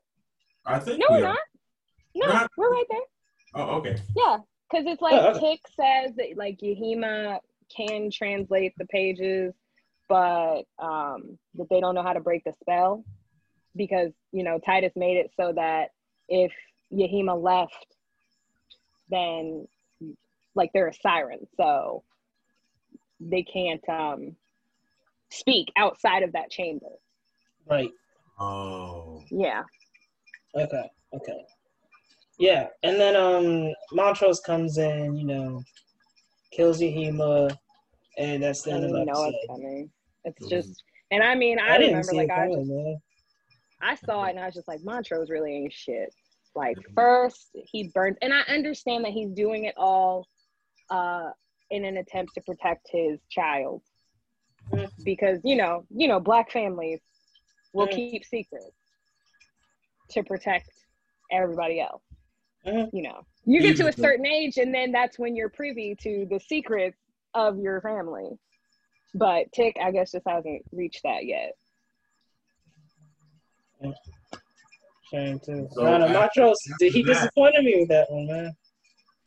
I think No, we we're are. not. No, Not- we're right there. Oh, okay. Yeah, because it's like Oh, okay. Tick says that like Yahima can translate the pages, but um, that they don't know how to break the spell because you know Titus made it so that if Yahima left, then like they're a siren, so they can't um, speak outside of that chamber. Right. Oh. Yeah, Okay. Okay. Yeah, and then um Montrose comes in, you know, kills Yahima, and that's the I end of don't the know episode. what's coming. It's Mhm. just, and I mean, I, I didn't remember see like it I coming, man. I saw it and I was just like, Montrose really ain't shit. Like Mhm. first he burns, and I understand that he's doing it all uh, in an attempt to protect his child, Mhm. because you know, you know, black families will Mhm. keep secrets to protect everybody else. Mhm. You know, you get to a certain age, and then that's when you're privy to the secrets of your family. But Tick, I guess, just hasn't reached that yet. Shame too. So no, no, after- Montrose, he that- disappointed me with that one, man. I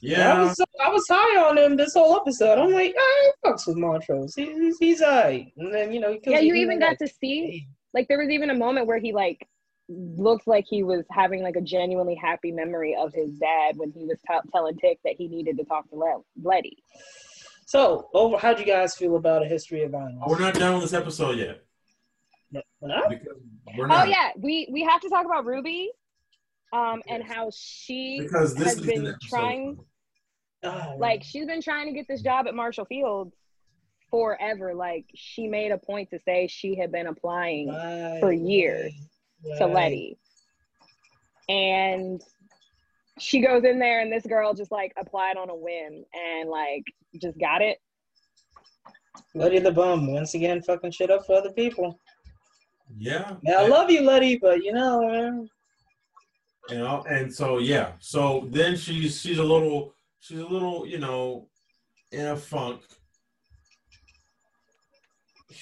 Yeah. was I was high on him this whole episode. I'm like, I fucks with Montrose. He, he's he's alright. And then you know, he kills Yeah, you Yahima, even like, got to see like there was even a moment where he like looked like he was having like a genuinely happy memory of his dad when he was t- telling Tick that he needed to talk to Le- Letty. So, over, how'd you guys feel about a history of violence? Oh, we're not done with this episode yet. No, we're not? Oh yeah, we we have to talk about Ruby, um, and how she Because this has been trying, Oh, like she's been trying to get this job at Marshall Field forever. Like she made a point to say she had been applying right, for years right, to. Letty. And she goes in there and this girl just like applied on a whim and like just got it. Letty the bum once again fucking shit up for other people. Yeah. Yeah, I and, love you, Letty, but you know, man. you know, and so yeah. So then she's she's a little she's a little you know in a funk.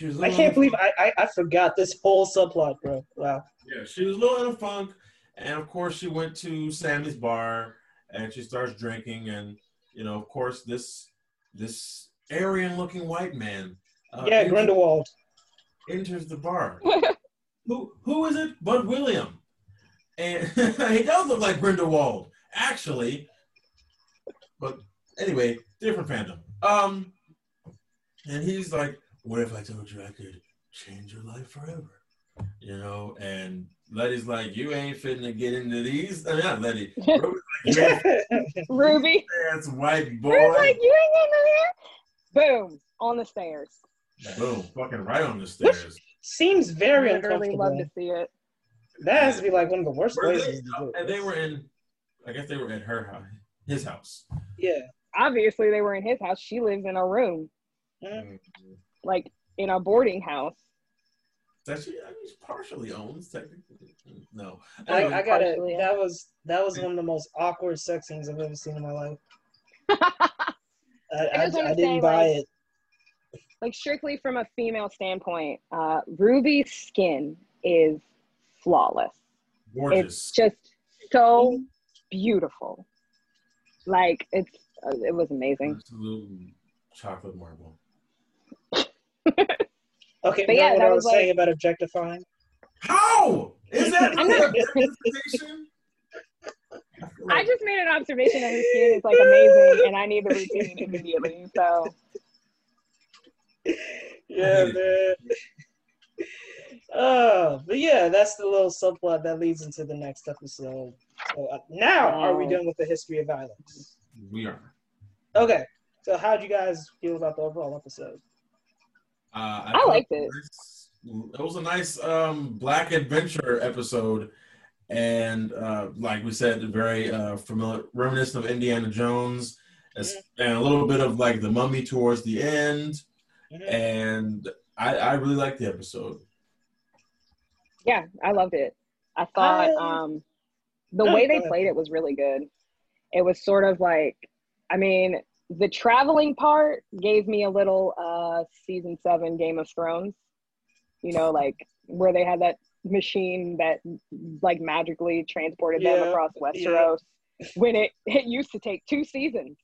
She was a I little- can't believe I, I I forgot this whole subplot, bro. Wow. Yeah, she was a little in a funk, and of course she went to Sammy's bar and she starts drinking, and you know, of course, this this Aryan-looking white man. Uh, yeah, enters, Grindelwald. enters the bar. who who is it? Bud William, and he does look like Grindelwald, actually. But anyway, different fandom. Um, and he's like, what if I told you I could change your life forever? You know, and Letty's like, you ain't fitting to get into these. I mean, not Letty. Ruby's like, Ruby. That's white boy. Ruby's like, you ain't getting in here. Boom, on the stairs. Boom, fucking right on the stairs. Seems very Literally love to see it. That has to be like one of the worst Were they, places. to do and they were in, I guess they were in her house, his house. Yeah. Obviously, they were in his house. She lives in a room, Mhm. Like in a boarding house. That she, I mean, she partially owns technically. No, I, Anyway, I got it. yeah. That was that was one of the most awkward sex scenes I've ever seen in my life. I, I, just I didn't say, buy like- it. like strictly from a female standpoint, uh, Ruby's skin is flawless. gorgeous. It's just so beautiful. Like it's uh, it was amazing. Absolute chocolate marble. Okay, But yeah, what that I was was like- saying about objectifying? How is that I'm not not- a representation? I just made an observation that his skin is like amazing, and I need the routine immediately. So Yeah, man. Oh, but yeah, that's the little subplot that leads into the next episode. So, uh, now, are we done with the history of violence? we are. Okay, so how would you guys feel about the overall episode? Uh, I thought liked was nice- It was a nice um, black adventure episode, and uh, like we said, very uh, familiar, reminiscent of Indiana Jones, as- and a little bit of like the Mummy towards the end. Mhm. And I, I really liked the episode. yeah, I loved it. I thought I- um, the way they played it was really good. It was sort of like, I mean, the traveling part gave me a little uh, season seven Game of Thrones. You know, like where they had that machine that like magically transported them across Westeros. When it it used to take two seasons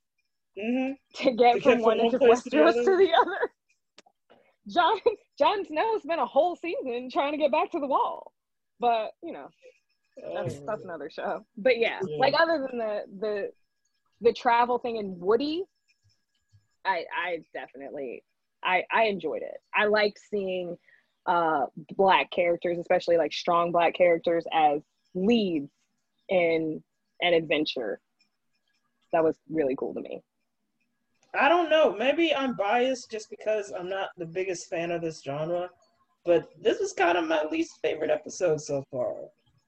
Mhm. to get To from get one from end of one to the Westeros other. to the other. John Jon Snow spent a whole season trying to get back to the wall, but you know that's Oh, that's another show. But yeah, Yeah. like other than the the the travel thing in Woody, I I definitely I I enjoyed it. I liked seeing uh black characters, especially like strong black characters as leads in an adventure. That was really cool to me. I don't know. Maybe I'm biased just because I'm not the biggest fan of this genre, but this was kind of my least favorite episode so far.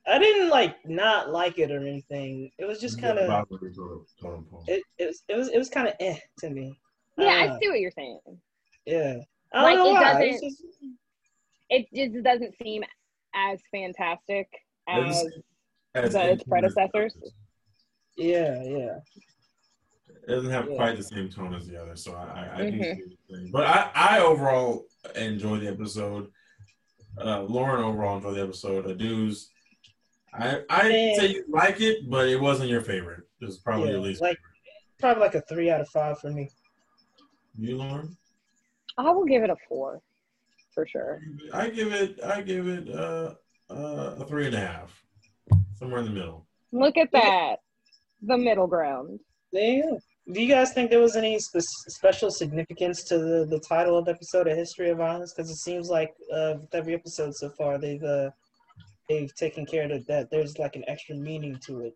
I didn't like not like it or anything. It was just kind of it, it was it was it was kind of eh to me. Yeah, Uh, I see what you're saying. yeah. I Like, don't know it why. doesn't- just- It just doesn't seem as fantastic as Doesn't As its predecessors. yeah, yeah. It doesn't have Yeah. quite the same tone as the other, so I, I, I do Mhm. see what you're saying. But I, I overall enjoyed the episode. Uh, Lauren overall enjoyed the episode. Adu's, I I Man. say you like it, but it wasn't your favorite. It was probably Yeah, your least like- Probably like a three out of five for me. Favorite. You, Lauren? I will give it a four for sure. I give it I give it uh, uh, a three and a half, somewhere in the middle. Look at that. The middle ground. Yeah. Do you guys think there was any spe- special significance to the, the title of the episode, "A History of Violence"? Because it seems like uh, with every episode so far, they've uh, they've taken care of that. There's like an extra meaning to it.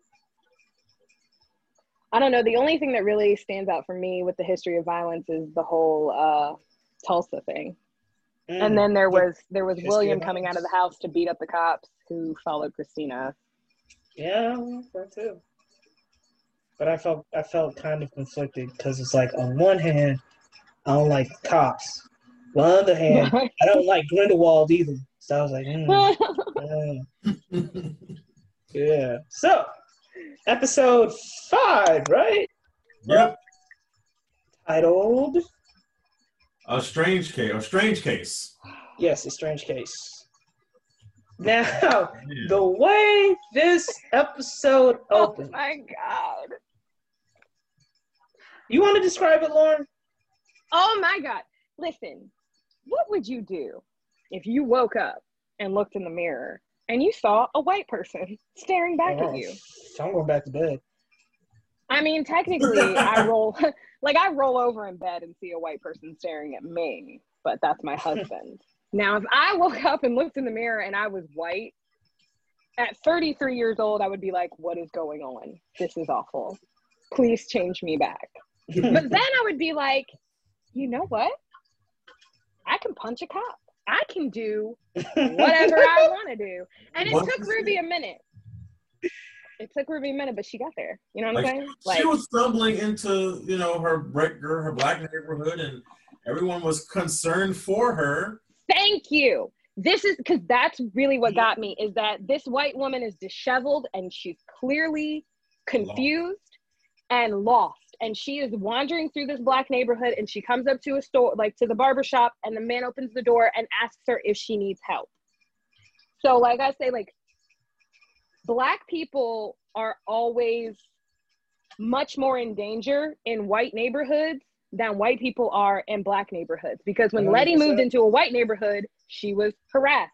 I don't know. The only thing that really stands out for me with the history of violence is the whole uh, Tulsa thing. Mm. And then there was there was William coming out of the house to beat up the cops who followed Christina. yeah, that too. But I felt I felt kind of conflicted because it's like on one hand, I don't like cops. On the other hand, I don't like Grindelwald either. So I was like, mm, mm. yeah. So, episode five, right? Yep. Titled, A strange case. A strange case. yes, a strange case. Now, Yeah. the way this episode opens. oh my god. you want to describe it, Lauren? Oh my god. Listen, what would you do if you woke up and looked in the mirror and you saw a white person staring back at you? I'm going back to bed. I mean, technically, I roll like I roll over in bed and see a white person staring at me. but that's my husband. now, if I woke up and looked in the mirror and I was white, at 33 years old, I would be like, what is going on? This is awful. Please change me back. but then I would be like, you know what? I can punch a cop. I can do whatever I want to do. And it took Ruby a minute. It took Ruby a minute, but she got there. You know what Like, I'm saying? Like, she was stumbling into you know her her black neighborhood and everyone was concerned for her thank you. This is because that's really what got me is that this white woman is disheveled and she's clearly confused and lost. And she is wandering through this black neighborhood and she comes up to a store, like to the barber shop, and the man opens the door and asks her if she needs help. So, like I say, like black people are always much more in danger in white neighborhoods than white people are in black neighborhoods. Because when Letty 100%. moved into a white neighborhood, she was harassed.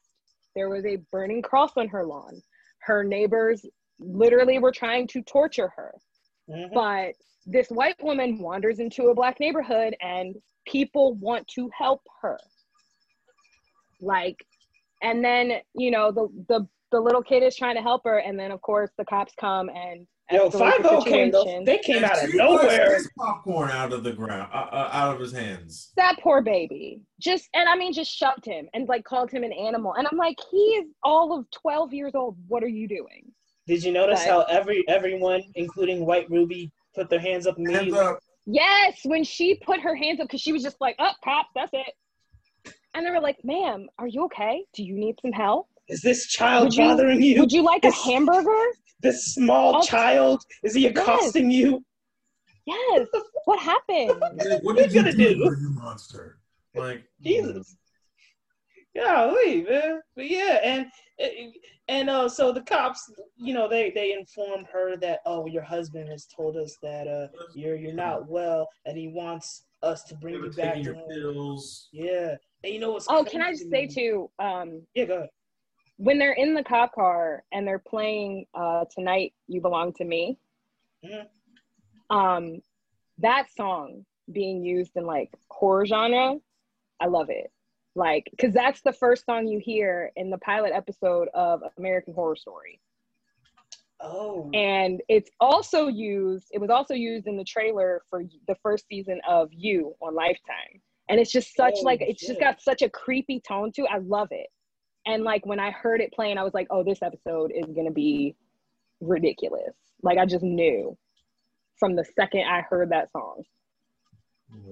There was a burning cross on her lawn. Her neighbors literally were trying to torture her. Mhm. But this white woman wanders into a black neighborhood and people want to help her. Like, and then, you know, the, the, the little kid is trying to help her. And then, of course, the cops come and Yo, Five the came though. They came out of nowhere. pushed popcorn out of the ground uh, uh, out of his hands that poor baby just and i mean just shoved him and like called him an animal and i'm like he is all of 12 years old what are you doing Did you notice Right. how every everyone, including White Ruby, put their hands up hands up yes when she put her hands up because she was just like oh cops that's it and they were like ma'am are you okay do you need some help Is this child Would you- bothering you? would you like a hamburger This small Oh. child is he accosting you? yes what happened what you did you gonna do, do? you monster like Jesus. Golly, man. But yeah, and and uh, so the cops, you know, they they informed her that oh, your husband has told us that uh, you're you're not well, and he wants us to bring you back to your pills Yeah, and you know what's oh can i just say too um Yeah, go ahead. when they're in the cop car and they're playing uh tonight you belong to me Mhm. um that song being used in like horror genre i love it like because that's the first song you hear in the pilot episode of american horror story. Oh, and it's also used it was also used in the trailer for the first season of you on lifetime. And it's just such Oh, like it's just got such a creepy tone to it. i love it. And like when i heard it playing i was like oh this episode is gonna be ridiculous. Like i just knew from the second i heard that song.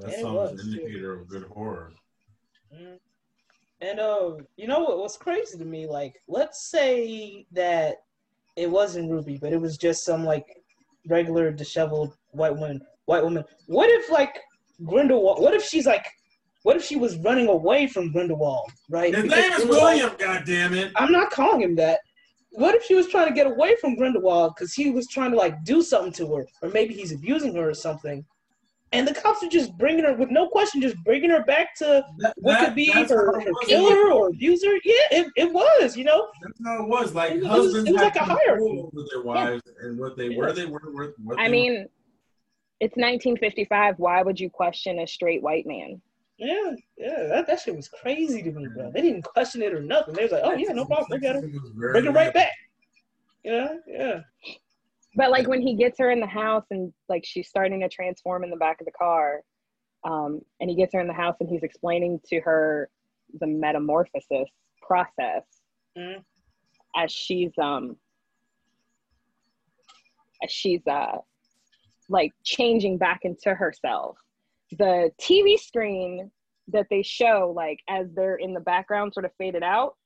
That song was, is an indicator of good horror. Mhm. And uh, you know what? was crazy to me? Like, let's say that it wasn't Ruby, but it was just some like regular disheveled white woman. White woman. What if like Grindelwald? What if she's like? What if she was running away from Grindelwald? Right? his Because name is william god damn it I'm not calling him that. What if she was trying to get away from Grindelwald because he was trying to like do something to her, or maybe he's abusing her or something? And the cops are just bringing her with no question, just bringing her back to That- what could be that's her, her killer or abuser. Yeah, it, it was, you know. That's how it was. Like It was- it was- husbands it was had like a control hierarchy. over their wives and what they where they were. What, what i they mean it's 1955 why would you question a straight white man Yeah, yeah, that, that shit was crazy to me, bro. They didn't question it or nothing. They was like, oh yeah, no problem, bring her, Sexism was very bring her right back. Yeah, yeah. But like when he gets her in the house and like she's starting to transform in the back of the car, um, and he gets her in the house and he's explaining to her the metamorphosis process Mhm. as she's um as she's uh like changing back into herself. The TV screen that they show like as they're in the background sort of faded out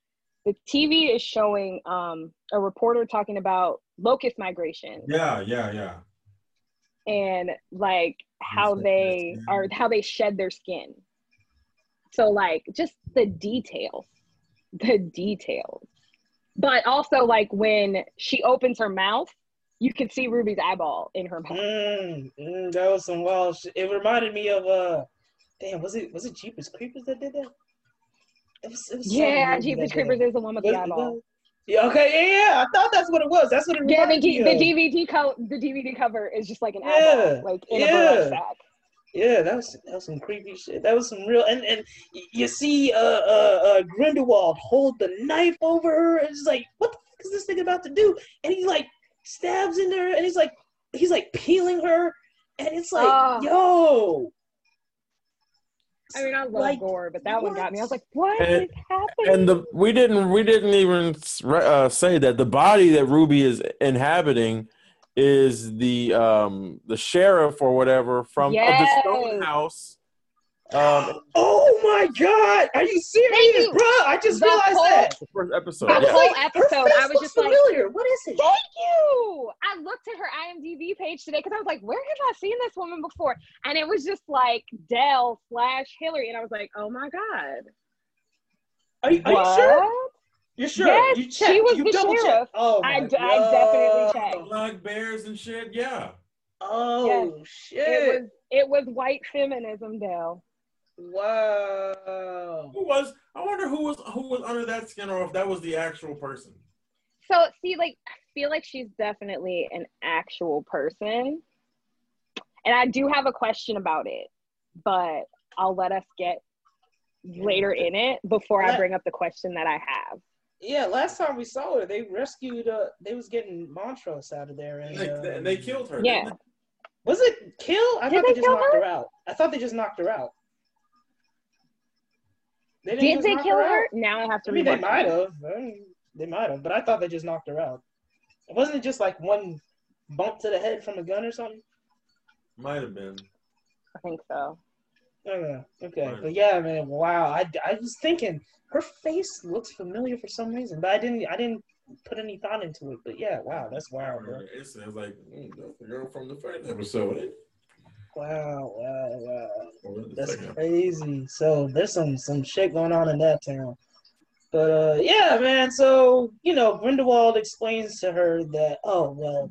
the tv is showing um, a reporter talking about locust migration Yeah, yeah, yeah. and like how Insect they skin. are how they shed their skin so like just the details the details but also like when she opens her mouth you can see ruby's eyeball in her mouth Mm, mm, that was some wild shit. It reminded me of uh, damn, was it was it Jeepers Creepers that did that? It was, it was yeah movie jeepers creepers is the one with Was the eyeball Yeah, okay, yeah, yeah. I thought that's what it was. That's what it yeah the, reminded D- me the dvd co- the dvd cover is just like an Yeah, eyeball like in a yeah. burlap sack Yeah, that was that was some creepy shit. That was some real and and you see uh uh, uh Grindelwald hold the knife over her and it's like what the fuck is this thing about to do? And he like stabs in there and he's like he's like peeling her and it's like Oh. yo. I mean, I love Like, gore, but that one got me. I was like, what And- is happening? And the we didn't we didn't even uh, say that the body that Ruby is inhabiting is the um the sheriff or whatever from of the Stone House. Um, Oh my god, are you serious, Thank you. bro? I just The realized whole- that. the first episode. The Yeah. whole Like, her episode, face I was looks just like, familiar. what is it? Thank you. I looked at her IMDb page today because I was like, where have I seen this woman before? And it was just like Dell slash Hillary, and I was like, oh my god. Are you, are you sure? You're sure? Yes, you she was you the double sheriff. checked. Oh I my d- I definitely God. checked. Black bears and shit. Yeah. Oh shit! It was it was white feminism, Dell. Wow. Who was? I wonder who was who was under that skin, or if that was the actual person. So see, like I feel like she's definitely an actual person. And I do have a question about it, but I'll let us get later in it before I bring up the question that I have. Yeah, last time we saw her, they rescued. Uh, they was getting Montrose out of there, and, They, uh, and they killed her. Yeah. was it kill? I Did thought they they just knocked her? her? out. I thought they just knocked her out. They didn't Did they kill her? her? Now I have to I mean, they might have. I mean, They might have, but I thought they just knocked her out. Wasn't it just like one bump to the head from a gun or something? Might have been. I think so. Okay, okay, but yeah, man, wow. I, I was thinking her face looks familiar for some reason, but I didn't I didn't put any thought into it. But yeah, wow, that's wild, bro. It sounds like mm, that's the girl from the first episode. Wow, wow, wow. Or That's second. crazy. So there's some some shit going on in that town. But uh yeah, man, so you know, Grindelwald explains to her that, oh well,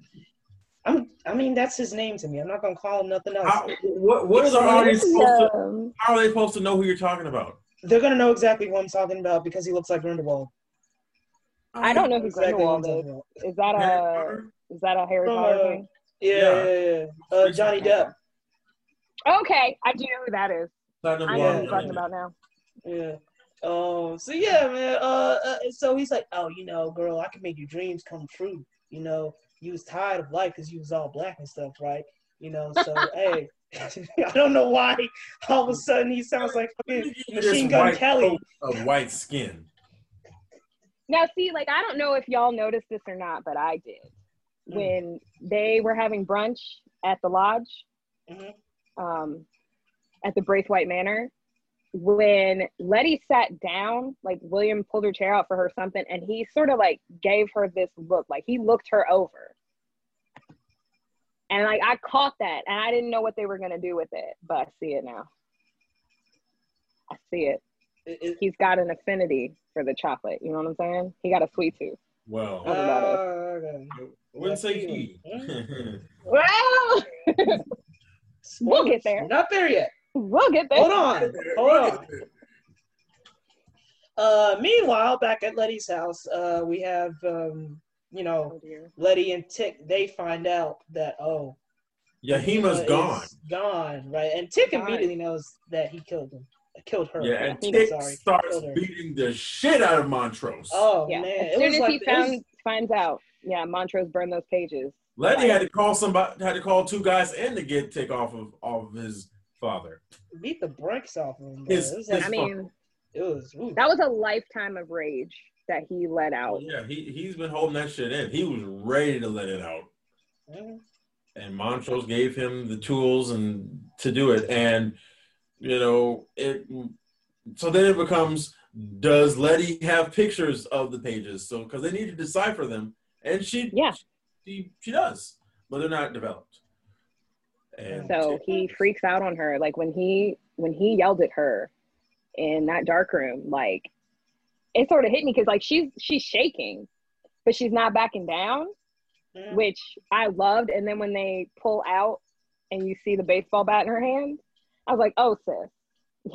I'm I mean that's his name to me. I'm not gonna call him nothing else. How, what what is our audience supposed to? How are they supposed to know who you're talking about? They're gonna know exactly what I'm talking about because he looks like Grindelwald. I don't know who Exactly what Grindelwald is. Is that a is that a Harry Potter uh, thing? Yeah, Yeah. yeah, yeah. Uh, Johnny Depp. Okay, I do know who that is. Platinum I know Yeah. who you're talking about now. Yeah. Um. So yeah, man. Uh, uh. So he's like, oh, you know, girl, I can make your dreams come true. You know, you was tired of life because you was all black and stuff, right? You know. So hey, I don't know why all of a sudden he sounds like fucking Machine Gun white Kelly. coat Of white skin. Now, see, like I don't know if y'all noticed this or not, but I did. Mm. When they were having brunch at the lodge, Mhm. Um, at the Braithwhite Manor, when Letty sat down, like William pulled her chair out for her something, and he sort of like gave her this look, like he looked her over. And like I caught that, and I didn't know what they were gonna do with it, but I see it now. I see it. It- it- He's got an affinity for the chocolate. You know what I'm saying? He got a sweet tooth. Well, What uh, okay. I wouldn't say he. Well, We'll get there. We're not there yet. we'll get there. Hold on. Hold on. Uh, meanwhile, back at Letty's house, uh, we have, um, you know, Oh. Letty and Tick. They find out that oh, Yahima's Yahima gone. gone, right? And Tick Gone. immediately knows that he killed him, killed her. Yeah, and I'm Tick sorry, starts beating the shit out of Montrose. Oh Yeah. man, as it soon was as like he it was- finds out, yeah, Montrose burned those pages. Letty had to call somebody, had to call two guys in to get take off of off of his father. beat the brakes off of him. bro. His- his like I mean, it was. ooh. that was a lifetime of rage that he let Oh, out. yeah, he he's been holding that shit in. He was ready to let it out, Mhm. and Montrose gave him the tools and to do it. And you know it. So then it becomes: Does Letty have pictures of the pages? So because they need to decipher them, and she Yeah. She she does, but they're not developed. And So he freaks out on her. Like when he when he yelled at her in that dark room, like it sort of hit me because like she's she's shaking, but she's not backing down, Mhm. which I loved. And then when they pull out and you see the baseball bat in her hand, I was like, oh sis,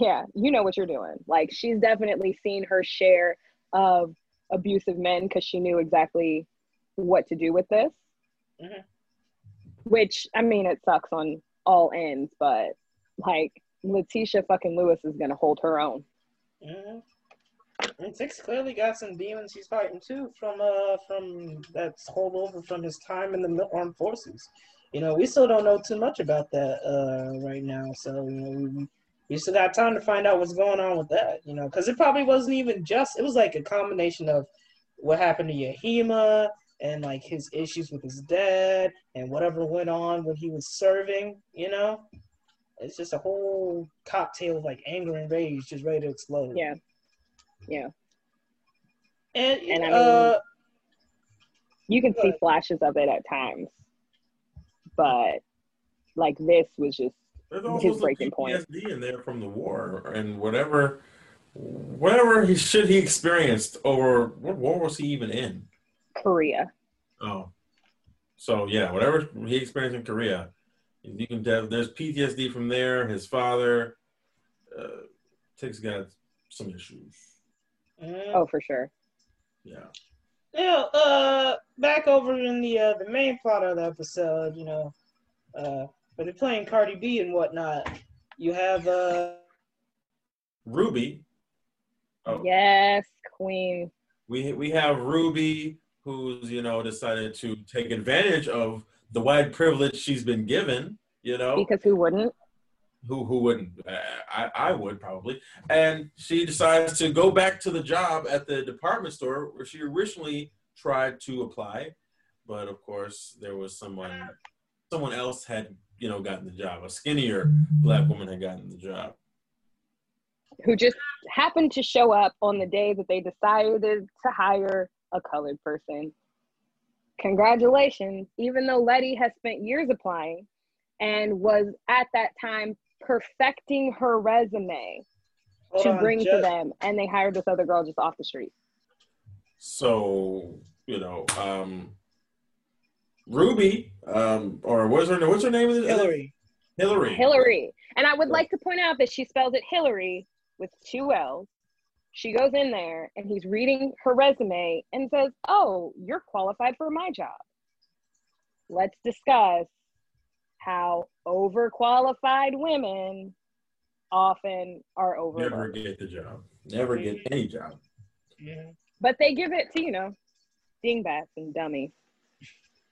yeah, you know what you're doing. Like she's definitely seen her share of abusive men because she knew exactly what to do with this. Mhm. Which I mean, it sucks on all ends, but like Letitia fucking Lewis is gonna hold her own. Mhm. And Tick clearly got some demons he's fighting too from uh from that's holdover from his time in the armed forces. You know, we still don't know too much about that uh right now, so you know we we still got time to find out what's going on with that. You know, because it probably wasn't even just it was like a combination of what happened to Yahima and like his issues with his dad and whatever went on when he was serving. You know, it's just a whole cocktail of like anger and rage just ready to explode. Yeah. Yeah. And, And I mean- uh, You can see Good. flashes of it at times. But like this was just There's his also some breaking point. PTSD in there from the war and whatever, whatever he shit he experienced over what war was he even in? Korea. Oh, so yeah, whatever he experienced in Korea, you can tell there's PTSD from there. His father, uh, Tick's got some issues. mm, Oh, for sure. Yeah, yeah, uh, back over in the uh, the main plot of the episode, you know, uh, when they're playing Cardi B and whatnot, you have uh, Ruby. Oh, Yes, Queen. we we have Ruby, who's you know decided to take advantage of the white privilege she's been given. You know, Because who wouldn't? who who wouldn't? Uh, I I would probably. And she decides to go back to the job at the department store where she originally tried to apply, but of course there was someone someone else had you know gotten the job. A skinnier black woman had gotten the job. Who just happened to show up on the day that they decided to hire a colored person. Congratulations. Even though Letty has spent years applying and was at that time perfecting her resume hold to on, bring to them, and they hired this other girl just off the street. So you know, um, Ruby, um, or what's her what's her name? Hillary. Hillary. Hillary. And I would like to point out that she spells it Hillary with two L's. She goes in there and he's reading her resume and says, Oh, you're qualified for my job. Let's discuss how overqualified women often are over. Never get the job. Never get any job. Mhm. But they give it to, you know, dingbats and dummies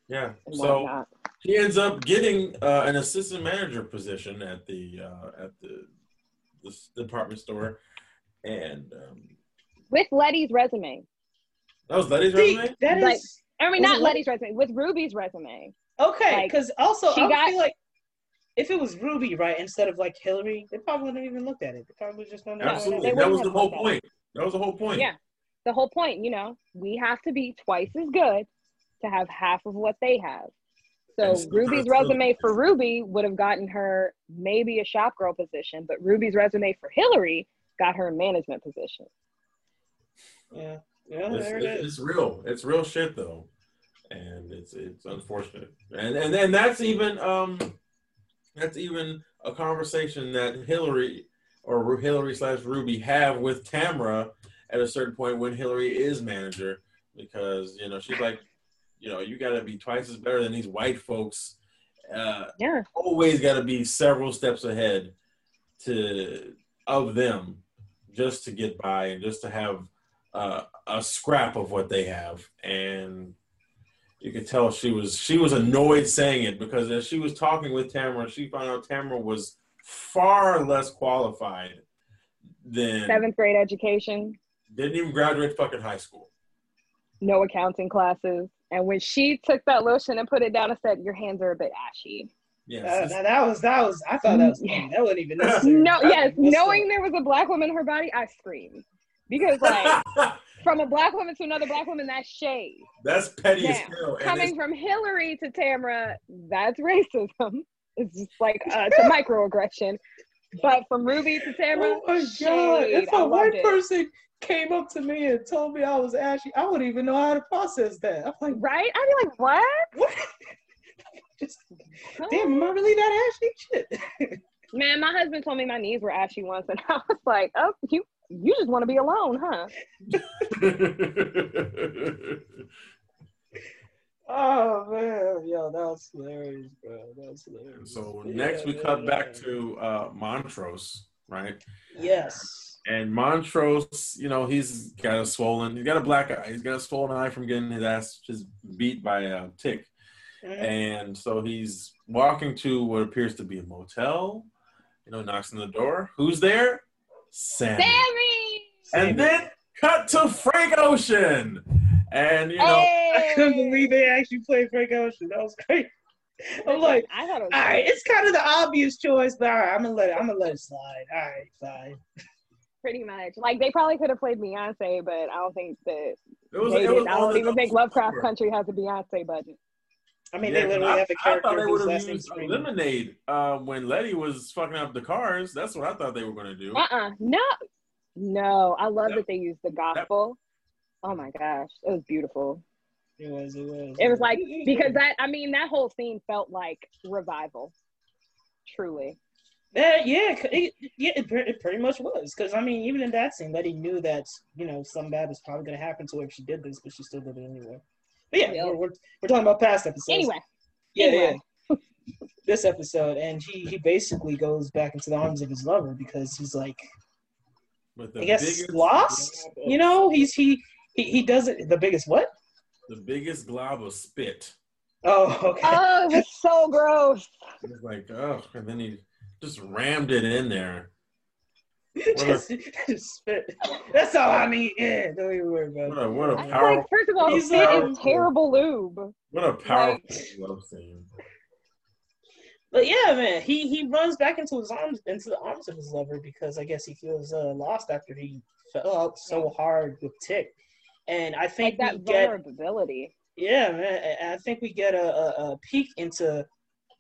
Yeah. and So whatnot. he ends up getting uh, an assistant manager position at the uh, at the, the department store, and um, With Letty's resume. that was Letty's See, resume. that Like- is I mean, not Letty's resume, with Ruby's resume. okay. like, Because also, she I got- feel like if it was Ruby, right, instead of like Hillary, they probably wouldn't have even looked at it. They probably just gonna Absolutely, they that was the whole point. That was the whole point. Yeah. The whole point, you know, we have to be twice as good to have half of what they have. So Ruby's resume for Ruby would have gotten her maybe a shop girl position, but Ruby's resume for Hillary got her a management position. Yeah. Yeah, It's, there it's, it's real. It's real shit though, and it's it's unfortunate. And and then that's even um that's even a conversation that Hillary or Hillary slash Ruby have with Tamara at a certain point when Hillary is manager because you know she's like you know you got to be twice as better than these white folks. Uh, Yeah. always got to be several steps ahead to of them just to get by and just to have uh, a scrap of what they have and you could tell she was she was annoyed saying it because as she was talking with Tamara she found out Tamara was far less qualified than Seventh grade education, didn't even graduate fucking high school no accounting classes. And when she took that lotion and put it down and said, Your hands are a bit ashy. Yes Uh, that, that was that was. I thought that was Yeah. that wasn't even necessary. No, That yes, knowing there was a black woman in her body, I screamed. Because like from a black woman to another black woman, that's shade. that's petty as hell coming from Hillary to Tamara, that's racism. It's just like uh, it's a microaggression. But from Ruby to Tamara, Oh my god! shade. If I a loved white it. person came up to me and told me I was ashy, I wouldn't even know how to process that. I'm like, right? I'd be like, what? what? Just damn, am I really that ashy? Shit. Man, my husband told me my knees were ashy once, and I was like, oh, you you just want to be alone, huh? Oh man, yo, that was hilarious, bro. That was hilarious. So Yeah, next we yeah, cut yeah. back to uh, Montrose, right? yes. And Montrose, you know, he's got a swollen, he's got a black eye, he's got a swollen eye from getting his ass just beat by a tick. Mhm. And so he's walking to what appears to be a motel. You know, knocks on the door. Who's there? Sammy. Sammy. And then cut to Frank Ocean. And you know, I couldn't believe they actually played Frank Ocean. That was great. I'm like, I thought it was all right, it's kind of the obvious choice, but all right, I'm gonna let it. I'm gonna let it slide. All right, fine. pretty much like they probably could have played Beyonce, but I don't think that it was, they it was did. I don't even think. Lovecraft Country has a Beyonce budget. I mean, Yeah, they literally I, have a I thought character they whose would last have name's used Lemonade uh, when Letty was fucking up the cars. That's what I thought they were going to do. Uh uh no, no. I love Yep. that they used the gospel. Oh my gosh, it was beautiful. It was. It was. It was like because that I mean that whole scene felt like revival. Truly. Yeah, yeah, it, yeah, it, it pretty much was. Because I mean, even in that scene, Letty knew that you know something bad was probably going to happen to her if she did this, but she still did it anyway. But yeah, Yep. we're, we're, we're talking about past episodes. Anyway, yeah, anyway. yeah. this episode, and he he basically goes back into the arms of his lover because he's like, But the I guess biggest lost. of- You know, he's he he he does it. The biggest what? the biggest glob of spit. Oh, okay. Oh, it was so gross. It was like, oh, and then he just rammed it in there. Just, just spit. That's all I need. Yeah, don't even worry about What it. a what a Like, first of all, He's spit like- is terrible lube. what a powerful love scene. But yeah, man, he he runs back into his arms, into the arms of his lover because I guess he feels uh, lost after he fell out so hard with Tick, and I think Like that we get vulnerability. yeah, man, I think we get a, a, a peek into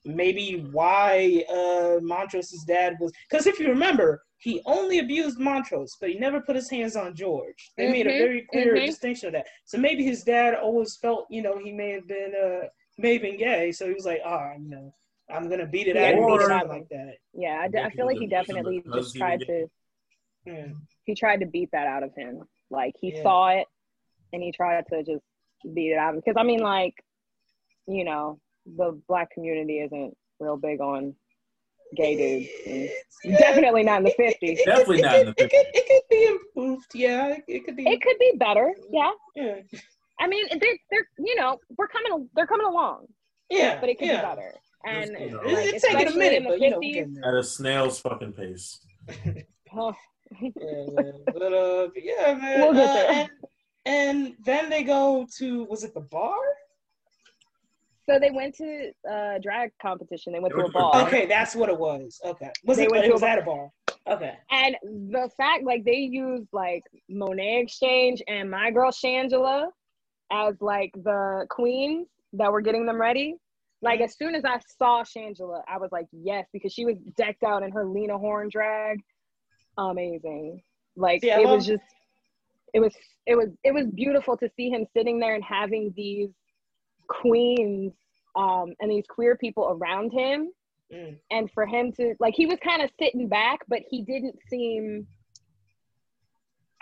maybe why uh, Montrose's dad was because if you remember, he only abused Montrose, but he never put his hands on George. They made a Mhm, very clear mhm. distinction of that. So maybe his dad always felt, you know, he may have been uh, may have been gay, so he was like, ah, you know, I'm gonna beat it Yeah, out of him or out like that. Yeah, I, d- I feel like he definitely just tried to. Yeah. He tried to beat that out of him. Like he Yeah. saw it, and he tried to just beat it out. Because I mean, like, you know, the black community isn't real big on gay dudes. and It's- Definitely not in the fifties. Definitely not in could, the it, could, it could be improved. Yeah, it, it could be. It could be better. Yeah. yeah. I mean, they're they're you know we're coming they're coming along, Yeah, but it could yeah. be better. And Just, you know. like, it's taking a minute, in the but you know, we're 50s, getting there. At a snail's fucking pace. oh, yeah, man. But uh, yeah, man. We'll get uh. And, and then they go to was it the bar? So they went to uh drag competition. They went to a went to a ball. bar. Okay, that's what it was. Okay, was They it? went It was a at a bar. Okay. And the fact, like, they used like Monét X Change and my girl Shangela as like the queens that were getting them ready. Like, Mm-hmm. as soon as I saw Shangela, I was like, yes, because she was decked out in her Lena Horne drag. Amazing. Like, See, it love- was just, it was, it was, it was beautiful to see him sitting there and having these queens um, and these queer people around him Mm. and for him to like he was kind of sitting back but he didn't seem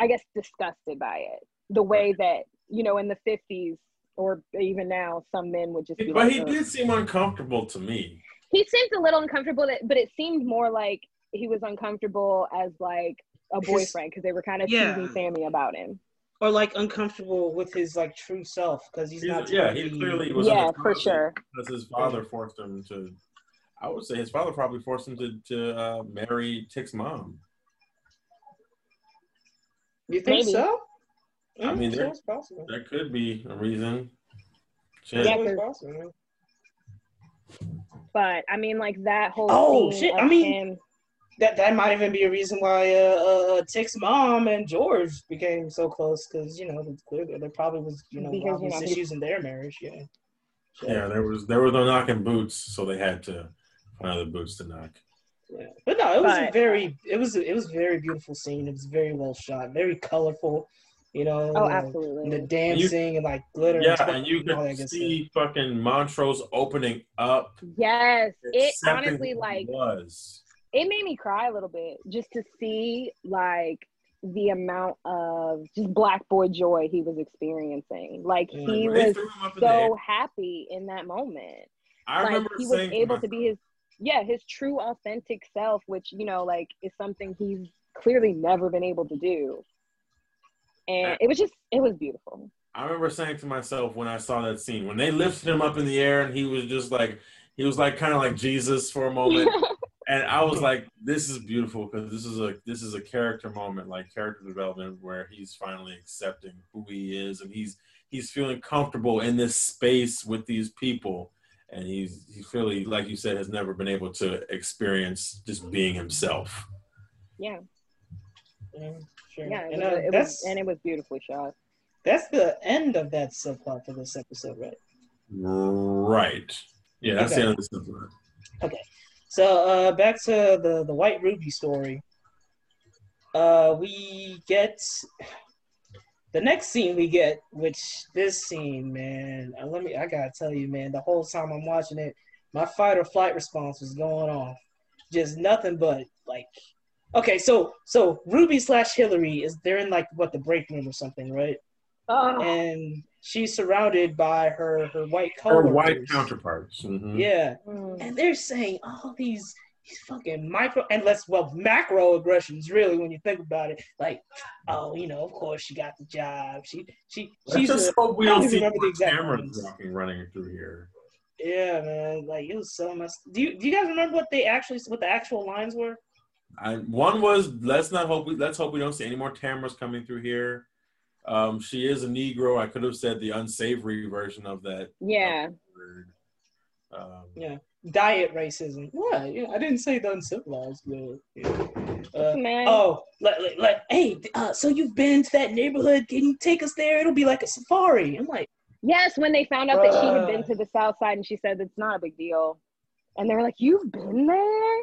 i guess disgusted by it the way that you know in the 50s or even now some men would just be But like, he "Ugh." did seem uncomfortable to me. he seemed a little uncomfortable but it seemed more like he was uncomfortable as like a boyfriend because they were kind of Yeah. teasing sammy about him Or like uncomfortable with his like true self because he's, He's- not. yeah, he be- clearly was yeah for sure because his father forced him to. I would say his father probably forced him to to uh, marry Tick's mom. You think Maybe. so? I Mm, mean, so there- possible. That could be a reason. Shit. Yeah, So it's 'cause- possible, but i mean like that whole Oh, scene shit, of I mean- him That that might even be a reason why uh, uh Tick's mom and George became so close because you know it's clear that there probably was you know Because, you obvious know, issues in their marriage. Yeah. Yeah, there was there was no knocking boots, so they had to find other boots to knock. Yeah. But no, it was a very it was a, it was a very beautiful scene. It was very well shot, very colorful. You know, oh absolutely the dancing and like glitter. Yeah, and, and you all that could good see fucking Montrose opening up. yes it honestly like was. It made me cry a little bit just to see like the amount of just black boy joy he was experiencing. Like Yeah, he was threw him up in the air, so happy in that moment. I like remember he was saying able to be his yeah, his true authentic self, which, you know, like is something he's clearly never been able to do. And it was just it was beautiful. I remember saying to myself when I saw that scene, when they lifted him up in the air and he was just like, he was like kind of like Jesus for a moment. and I was like, this is beautiful because this is a this is a character moment, like character development, where he's finally accepting who he is and he's he's feeling comfortable in this space with these people, and he's he really, like you said, has never been able to experience just being himself. yeah. Yeah, sure. Yeah. It and, was, uh, it was that's and it was beautifully shot. that's the end of that subplot for this episode, right? Right. Yeah, that's Okay. the end of the stuff. So uh, back to the the White Ruby story. Uh, we get the next scene we get, which this scene, man. uh, Let me. I gotta tell you, man. The whole time I'm watching it, my fight or flight response was going off. Just nothing but like. Okay, so so Ruby slash Hillary is they're in like what the break room or something, right? Oh, And she's surrounded by her her white Or coworkers. white counterparts. Mhm. Yeah, mm. and they're saying all these these fucking micro and less well macro aggressions really when you think about it like oh you know of course she got the job she she Let's she's just a, hope we I don't don't see remember the exact cameras lines. walking running through here. yeah man like it was so much do you do you guys remember what they actually what the actual lines were I, one was let's not hope we let's hope we don't see any more cameras coming through here. Um, she is a Negro. I could have said the unsavory version of that yeah. word. Um, yeah diet racism what yeah i didn't say the uncivilized but yeah. uh, oh like, like, like hey uh, so you've been to that neighborhood can you take us there it'll be like a safari i'm like Yes, when they found out that she had been to the south side and she said it's not a big deal. And they were like, You've been there?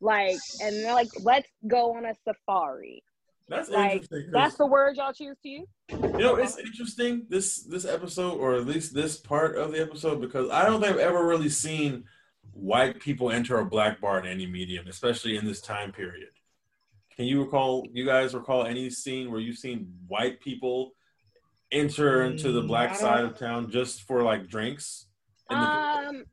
Like, and they're like, Let's go on a safari. That's Like, interesting. 'cause, That's the word y'all choose to use? you know, it's interesting this this episode, or at least this part of the episode, because I don't think I've ever really seen white people enter a black bar in any medium, especially in this time period. Can you recall? You guys recall any scene where you've seen white people enter into the Mm, black side of town just for like drinks? In the- Um,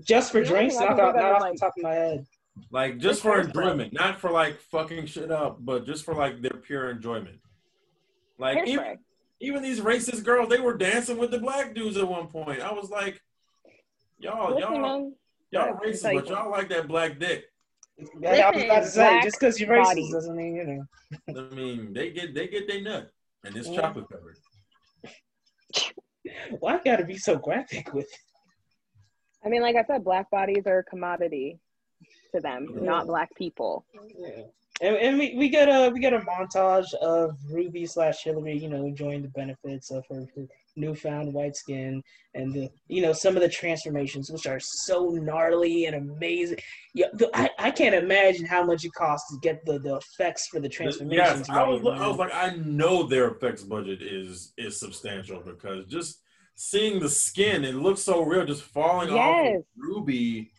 just for drinks thing I not, can off, think of not off like- the top of my head like just for Harris Club. enjoyment, not for like fucking shit up, but just for like their pure enjoyment. Like even, hairspray. even these racist girls, they were dancing with the black dudes at one point. I was like, y'all, Listen, y'all, man, y'all yeah, racist, like- but y'all like that black dick. Yeah, I was about to say, just because you're racist bodies. doesn't mean you know. I mean, they get they get their nut, and it's Yeah. chocolate covered. Why gotta be so graphic with? It. I mean, like I said, black bodies are a commodity to them, Yeah. not black people. Yeah. And, and we, we get a we get a montage of Ruby slash Hillary, you know, enjoying the benefits of her, her newfound white skin and the you know some of the transformations, which are so gnarly and amazing. Yeah, the, I, I can't imagine how much it costs to get the, the effects for the transformations. Yes, I was right, I was like, I know their effects budget is is substantial because just seeing the skin, it looks so real, just falling off of Ruby.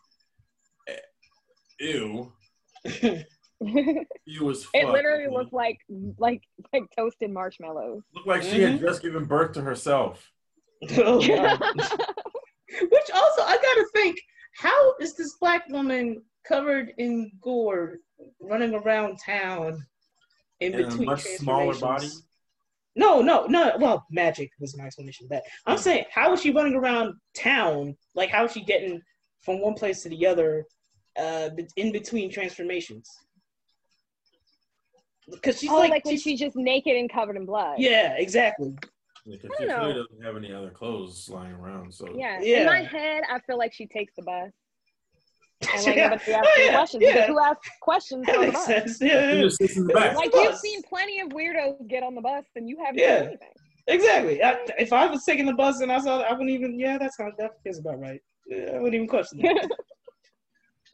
Ew. it You was fuck. literally looked like like like toasted marshmallows. looked like she had Mhm. just given birth to herself. Oh, Which also, I gotta think, how is this black woman covered in gore running around town in In a between much smaller body? transformations? No, no, no. Well, magic was my explanation of that. I'm saying, how is she running around town? Like, how is she getting from one place to the other uh, in between transformations? Because she's oh, like, like, when she's- she's just naked and covered in blood. yeah, exactly. Because I she don't know. doesn't have any other clothes lying around. So Yeah. Yeah. In my head, I feel like she takes the bus. And like Yeah. nobody asks Oh, yeah, questions. yeah. Because who asks questions That on the makes bus? sense. Yeah, just the. Like you've seen plenty of weirdos get on the bus and you haven't Yeah. seen anything. Exactly. I, if I was taking the bus and I saw that, I wouldn't even. Yeah, that's not that is about right. Yeah, I wouldn't even question that.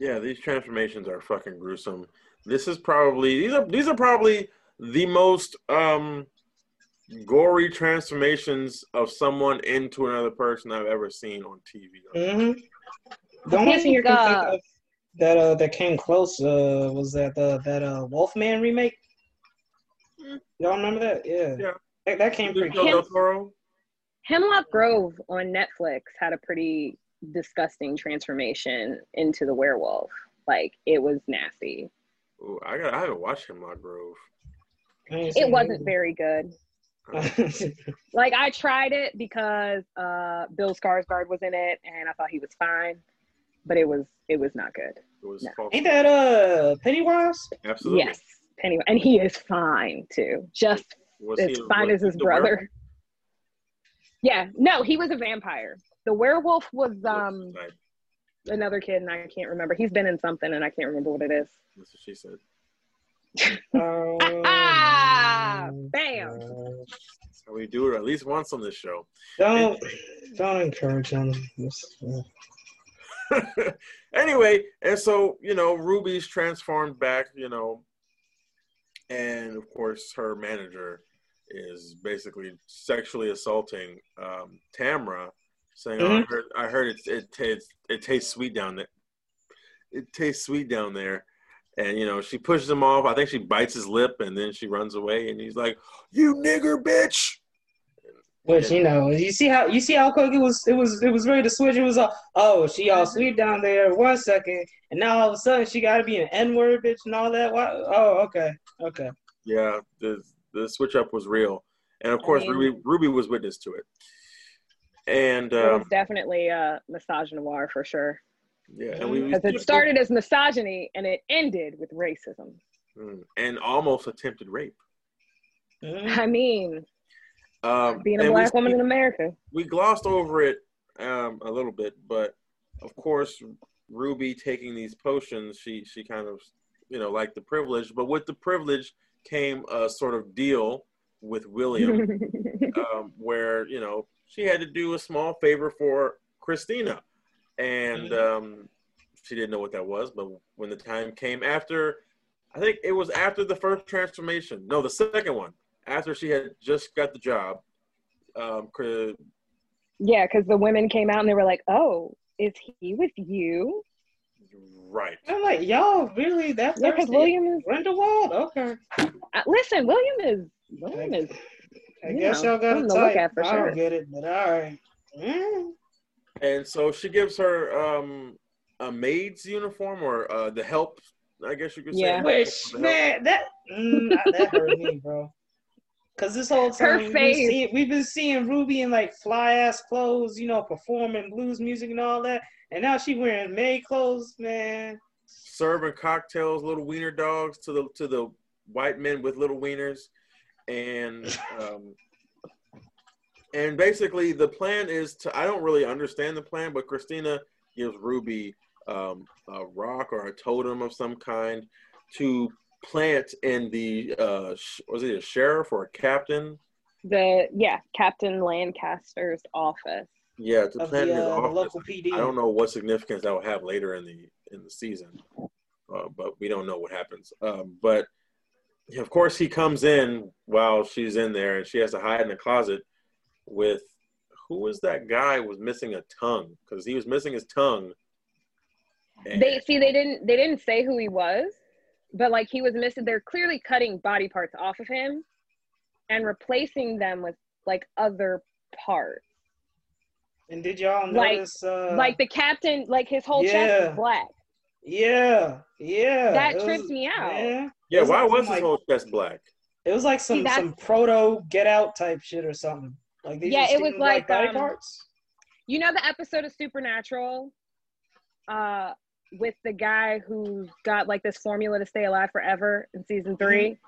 Yeah, these transformations are fucking gruesome. This is probably these are these are probably the most um gory transformations of someone into another person I've ever seen on TV. Mm-hmm. The only thing I can think of that uh, that came close uh, was that uh, that uh, Wolfman remake. Y'all remember that? Yeah. Yeah. That, that came pretty Benicio del Toro. Hemlock Grove on Netflix had a pretty disgusting transformation into the werewolf. Like it was nasty. Ooh, I got. I haven't watched Hemlock Grove. I ain't It wasn't very good. Like I tried it because uh Bill Skarsgård was in it and I thought he was fine, but it was it was not good. It was No. false. Ain't that uh Pennywise? Absolutely. Yes. Anyway, and he is fine too. Just Was as he- fine was as his brother. werewolf? Yeah, no, he was a vampire. The werewolf was um Type. another kid and I can't remember. He's been in something and I can't remember what it is. That's what she said. Ah, Um, bam. uh, That's how we do it at least once on this show. Don't don't encourage him. Uh, anyway, and so you know, Ruby's transformed back, you know, and of course, her manager is basically sexually assaulting um, Tamara, saying, "Oh, I mm-hmm. heard, I heard it, it tastes, it tastes sweet down there. It tastes sweet down there." And you know, she pushes him off. I think she bites his lip, and then she runs away. And he's like, "You nigger bitch!" Which you know, you see how you see how quick it was. It was it was ready to switch. It was all, oh, she all mm-hmm. sweet down there one second, and now all of a sudden she got to be an N word bitch and all that. Why? Oh, okay, okay. Yeah, the the switch up was real, and of course, I mean- Ruby Ruby was witness to it. And It um, was definitely uh misogynoir for sure. yeah, and we Because it started as misogyny and it ended with racism. Mm, and almost attempted rape. Mhm. I mean, Um, being a black we, woman in America. we glossed over it um, a little bit, but of course, Ruby taking these potions, she she kind of you know liked the privilege, but with the privilege came a sort of deal with William. um, where you know she had to do a small favor for Christina, and um, she didn't know what that was. But when the time came after, I think it was after the first transformation. No, the second one. After she had just got the job, um, Chris- yeah, because the women came out and they were like, "Oh, is he with you?" right? I'm like, y'all really that Yeah, because? William is. Grindelwald? Okay. Uh, listen, William is. William is. I You guess know, y'all got a something to look at for I sure. don't get it, but all right. Mm. And so she gives her um, a maid's uniform or uh, the help, I guess you could say. Yeah. Which man, that mm, that hurt me, bro. Cause this whole Her time we've been, seeing, we've been seeing Ruby in like fly ass clothes, you know, performing blues music and all that, and now she wearing maid clothes, man. serving cocktails, little wiener dogs to the to the white men with little wieners, and um, and basically the plan is to. I don't really understand the plan, but Christina gives Ruby um, a rock or a totem of some kind to plant in the uh, sh- was it a sheriff or a captain? The yeah, Captain Lancaster's office. Yeah, to Of plant the, in his uh, office. local PD. I don't know what significance that will have later in the in the season, uh, but we don't know what happens. Um, but of course, he comes in while she's in there, and she has to hide in the closet with who was that guy was missing a tongue because he was missing his tongue. And- They see they didn't they didn't say who he was, but like he was missing. They're clearly cutting body parts off of him and replacing them with like other parts. And did y'all Like- notice? uh, like the captain, like his whole chest yeah. is black. yeah, yeah. That it was- tripped me out. Yeah, yeah, was why like was some, his like- whole chest black? it was like some See, some proto Get Out type shit or something. Like they Yeah, it was stealing, like, body um, parts. You know the episode of Supernatural, uh, with the guy who's got like this formula to stay alive forever in season 3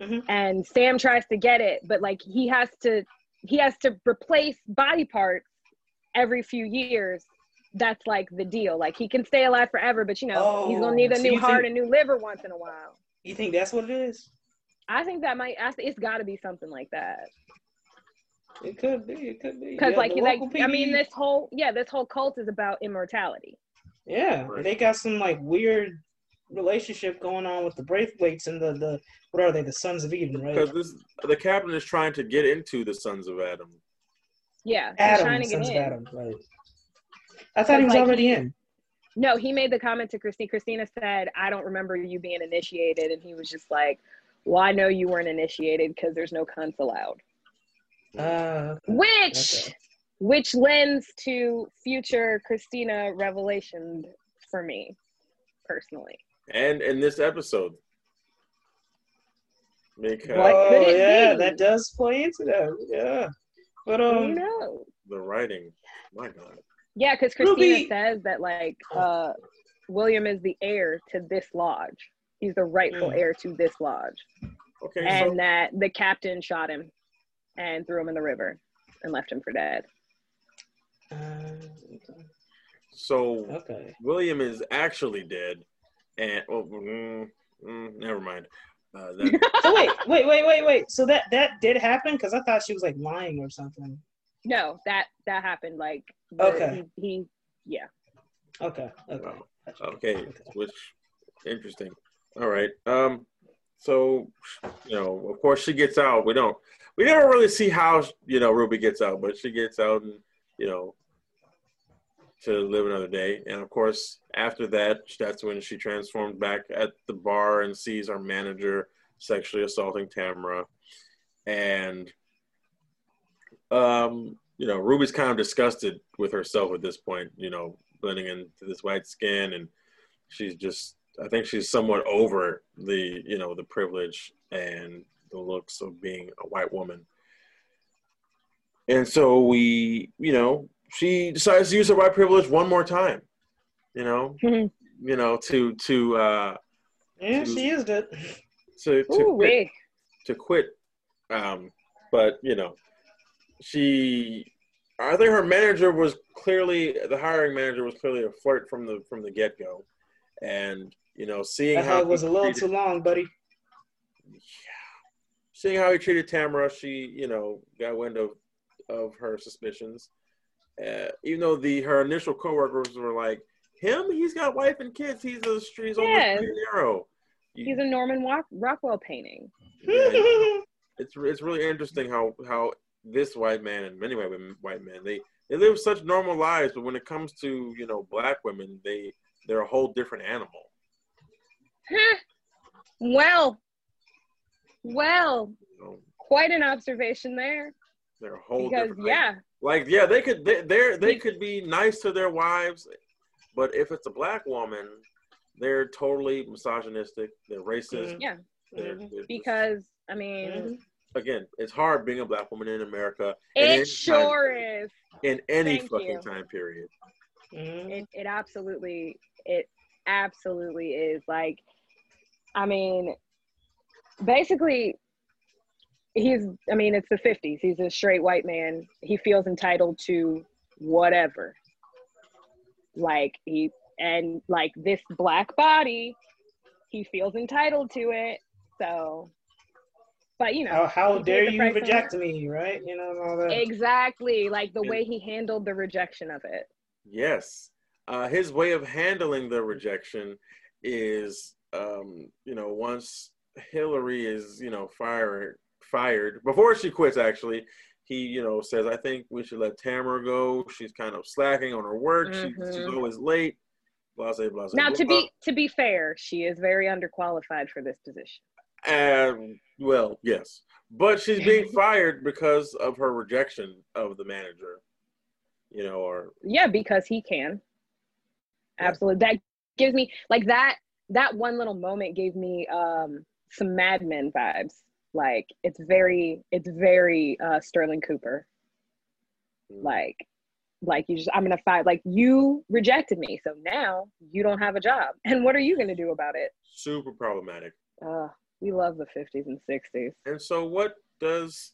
Mhm. and Sam tries to get it, but like he has to he has to replace body parts every few years. That's like the deal. Like he can stay alive forever, but you know he's Oh, gonna need a so new heart think- and new liver once in a while. You think that's what it is? I think that might. I think it's got to be something like that. It could be. It could be. Because Yeah, like the like local I mean this whole yeah this whole cult is about immortality. Yeah, Right. they got some like weird relationship going on with the Braithwhites and the the what are they? The Sons of Eden, right? Because this the captain is trying to get into the Sons of Adam. Yeah, he's Adam, trying to get Sons in. of Adam, right? I thought he was like, already he- in. No, he made the comment to Christine. Christina said, "I don't remember you being initiated," and he was just like, Well, I know you weren't initiated because there's no cunts allowed. Uh, Which, Okay. which lends to future Christina revelation for me, personally. And in this episode, because What oh, yeah, be? that does play into that. Yeah. But Who um, knows? the writing, my God. Yeah, because Christina Ruby- says that like uh, William is the heir to this lodge. He's the rightful Mm. heir to this lodge, Okay, and so that the captain shot him and threw him in the river and left him for dead. uh, so okay. William is actually dead, and oh, mm, mm, never mind. Uh, that, So wait, wait, wait, wait, wait. So that that did happen because I thought she was like lying or something. No, that that happened. Like the- Okay. he, he yeah. Okay. Okay. Wow. Gotcha. okay, which interesting. All right. Um. So, you know, of course, she gets out. We don't. We never really see how you know Ruby gets out, but she gets out and you know to live another day. And of course, after that, that's when she transforms back at the bar and sees our manager sexually assaulting Tamara. And um, you know, Ruby's kind of disgusted with herself at this point, you know, blending into this white skin and she's just I think she's somewhat over the, you know, the privilege and the looks of being a white woman. And so we, you know, she decides to use her white privilege one more time, you know, Mhm. you know, to to uh Yeah, she used it. to to Ooh, quit, wee. to quit. Um, but you know, she, I think her manager was clearly the hiring manager was clearly a flirt from the from the get go, and you know, seeing That how hug was a little treated- too long, buddy. seeing how he treated Tamara, she you know got wind of of her suspicions. Uh, even though the her initial coworkers were like, him, he's got wife and kids. He's a he's almost Yes. Arrow. He's a Norman Rock- Rockwell painting. yeah, it's it's really interesting how how this white man and many white women, white men they they live such normal lives, but when it comes to you know black women, they they're a whole different animal. Huh. well, well, You know, quite an observation there. they're a whole Because different. yeah, like yeah, they could they they they could be nice to their wives, but if it's a black woman, they're totally misogynistic. They're racist. Yeah, They're, Mhm. they're because I mean, Mhm. Again, it's hard being a black woman in America. in it sure time- is. in any Thank fucking you. time period. Mhm. It it absolutely it absolutely is like, I mean, basically. He's, I mean, it's the 50s. He's a straight white man. He feels entitled to whatever. Like, he, and like this black body, he feels entitled to it. So, but you know, How, how dare you price on reject me, right? You know, all that. Exactly. Like the And- way he handled the rejection of it. Yes. Uh, his way of handling the rejection is, um, you know, once Hillary is, you know, fired, fired before she quits. Actually, he, you know, says, "I think we should let Tamara go. She's kind of slacking on her work. She, she's Mhm. always late." Blah blah blah. Now, to be to be fair, she is very underqualified for this position. Um, well, yes, but she's being fired because of her rejection of the manager. You know, or Yeah, because he can. Yeah. Absolutely. That gives me like that. That one little moment gave me um, some Mad Men vibes. Like it's very, it's very uh, Sterling Cooper. Like, like you just, I'm gonna fight. Like you rejected me, so now you don't have a job, and what are you gonna do about it? super problematic. Uh, we love the 50s and 60s. And so, what does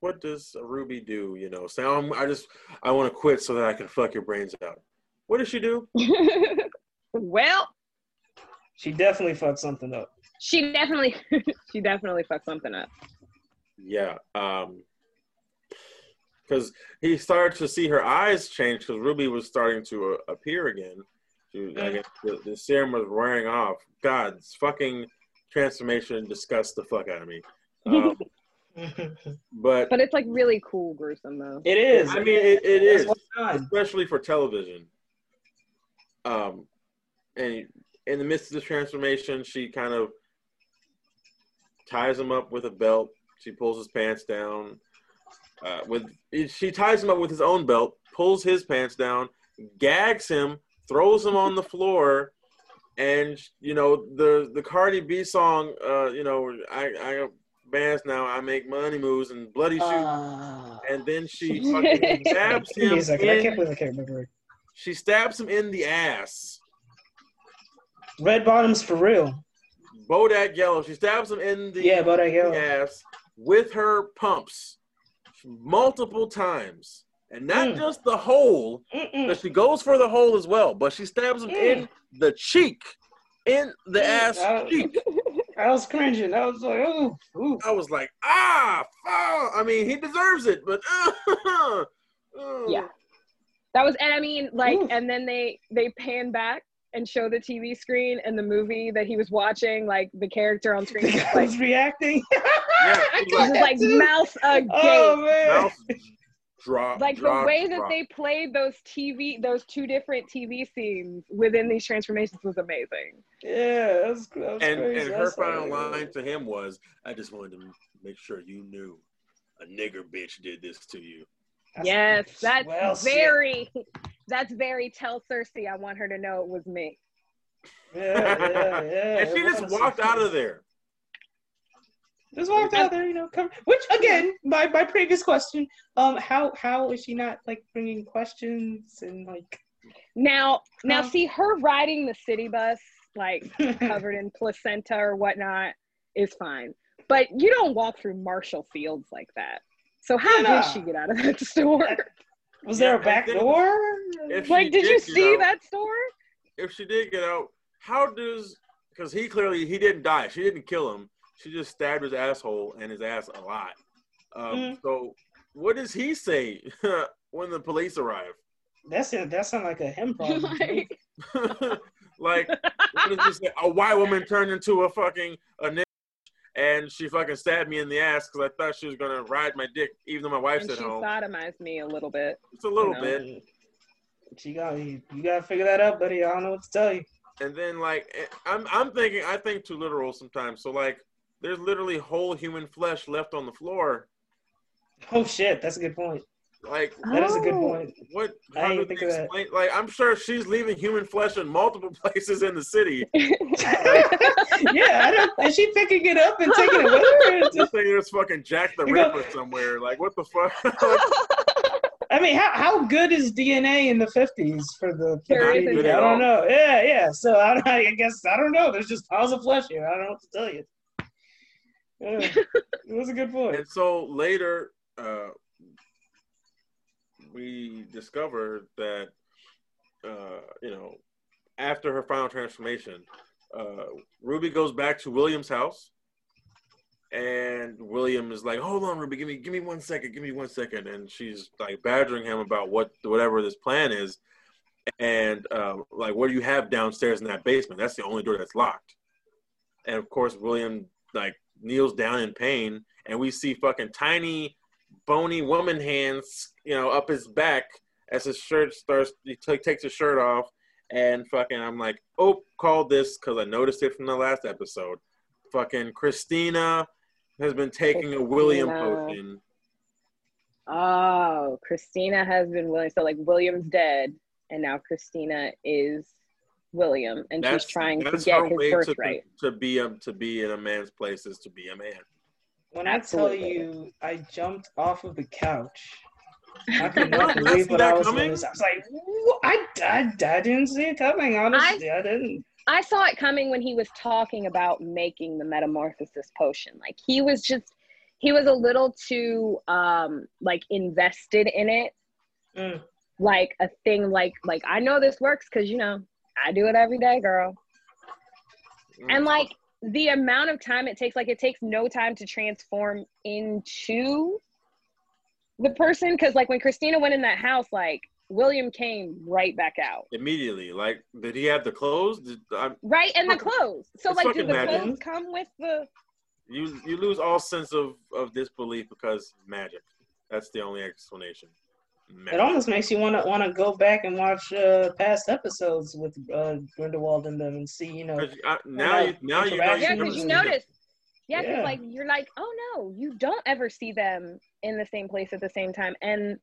what does Ruby do? You know, so I'm, I just I want to quit so that I can fuck your brains out. What does she do? well, She definitely fucked something up. she definitely, she definitely fucked something up. Yeah, um, because he started to see her eyes change because Ruby was starting to uh, appear again. She, I guess the, the serum was wearing off. God, this fucking transformation disgusts the fuck out of me. Um, but But it's like really cool, gruesome though. it is. I mean, it, it That's is. what's on. especially for television. Um, and in the midst of the transformation, she kind of ties him up with a belt. She pulls his pants down. Uh, with she ties him up with his own belt, pulls his pants down, gags him, throws him on the floor, and you know the the Cardi B song. Uh, you know, I I bands now. I make money moves and bloody shoes, Uh, and then she fucking stabs give me him. a second. I can't believe I can't remember. she stabs him in the ass. Red bottoms for real. Bodak Yellow. She stabs him in the Yeah, Bodak Yellow. ass with her pumps multiple times, and not Mm. just the hole. Mm-mm. But she goes for the hole as well, but she stabs him in the cheek, in the Mm, ass uh, cheek. I was cringing. I was like, oh, ooh. I was like, ah, fuck. I mean, he deserves it, but uh, Yeah. That was, and I mean, like, Ooh. and then they they pan back and show the TV screen and the movie that he was watching, like the character on screen, The just guy like was reacting. Yeah, I he's got like too. mouth agape. Oh man. mouth drop. like drop, the way that they played those TV, those two different TV scenes within these transformations was amazing. Yeah, that was, that was and and her saw final that. line to him was, "I just wanted to make sure you knew, a nigger bitch did this to you." That's- Yes, that's well said. very, that's very. Tell Cersei I want her to know it was me. Yeah, yeah, yeah. and she just walked out of there. Just walked out there, you know. Come, which again, my my previous question, um, how how is she not like bringing questions and like? Now, now, Huh? see her riding the city bus, like covered in placenta or whatnot, is fine. But you don't walk through Marshall Fields like that. So how Yeah, nah. did she get out of that store? Was there a back door? If like, she did you see out- that store? If she did get out, how does? Because he clearly he didn't die. She didn't kill him. She just stabbed his asshole and his ass a lot. Um, Mm. So what does he say when the police arrive? That's it. That sounds like a him problem. Like, like what does he say? A white woman turned into a fucking a nigga, and she fucking stabbed me in the ass because I thought she was gonna ride my dick, even though my wife's and at she home. sodomized me a little bit. It's a little know. bit. She got you. You gotta figure that out, buddy. I don't know what to tell you. And then like eh, I'm I'm thinking I think too literal sometimes. So like there's literally whole human flesh left on the floor. Oh shit, that's a good point. Like That is a good Oh. point. what? I How didn't do they think of that. explain? Like I'm sure she's leaving human flesh in multiple places in the city. yeah, I don't. Is she picking it up and taking it with her? It's This just- thing is fucking Jack the You go- Ripper somewhere. Like what the fuck? I mean, how, how good is DNA in the fifties for the? For There the isn't baby? at I don't know. Yeah, yeah. So I, I guess I don't know. There's just piles of flesh here. I don't know what to tell you. Yeah, it was a good point. And so later, uh, we discover that, uh, you know, after her final transformation, uh, Ruby goes back to William's house, and William is like, "Hold on, Ruby, give me, give me one second, give me one second. and she's like badgering him about what, whatever this plan is, and uh, like, what do you have downstairs in that basement? That's the only door that's locked. And of course, William like kneels down in pain, and we see fucking tiny, bony woman hands, you know, up his back as his shirt starts. He t- takes his shirt off, and fucking, I'm like, oh, called this because I noticed it from the last episode. Fucking Christina has been taking a William Christina. potion. oh, Christina has been willing. So like William's dead, and now Christina is William, and she's trying to get her his way to, birthright. to be a, to be in a man's place is to be a man. When I tell Absolutely. you, I jumped off of the couch. I could Not not believe what I was coming? I was like, I, I, I didn't see it coming. Honestly, I, didn't. I saw it coming when he was talking about making the metamorphosis potion. Like he was just he was a little too um like invested in it. Mm. Like a thing like like I know this works cuz you know, I do it every day, girl. Mm. And like the amount of time it takes like it takes no time to transform into the person cuz like when Christina went in that house like William came right back out. immediately, like, did he have the clothes? Did, Right, and the clothes. So like, do the magic. clothes come with the? you you lose all sense of of disbelief because magic. That's the only explanation. It almost makes you want to want to go back and watch uh, past episodes with uh, Grindelwald and them and see, you know. I- now you now you know you Yeah, because you seen notice Yeah, because Yeah. like you're like, oh no, you don't ever see them in the same place at the same time. And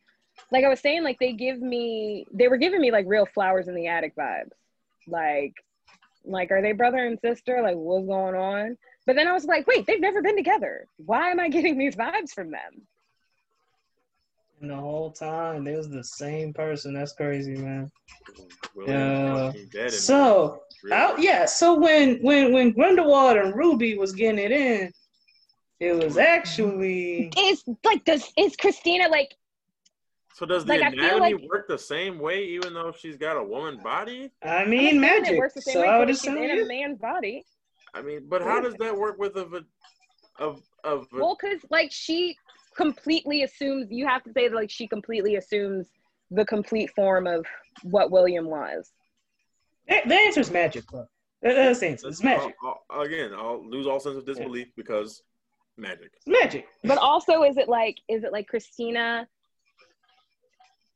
like I was saying, like they give me, they were giving me like real flowers in the attic vibes. Like, like are they brother and sister? Like what's going on? But then I was like, wait, they've never been together. Why am I getting these vibes from them? And the whole time they was the same person. That's crazy, man. William Yeah. dead So, real out, yeah. So when when when Grindelwald and Ruby was getting it in, it was actually Is like does is Christina like So does the Like, I anatomy like- work the same way, even though she's got a woman body? I mean assuming magic. It works the same So way I would 'cause she's assume in a you. man's body. I mean, but how does that work with a va- of of Well, because like she completely assumes you have to say that like she completely assumes the complete form of what William was. The the answer is magic, bro. That's the answer. It's magic. I'll- I'll- again, I'll lose all sense of disbelief because magic. It's magic. But also, is it like is it like Christina?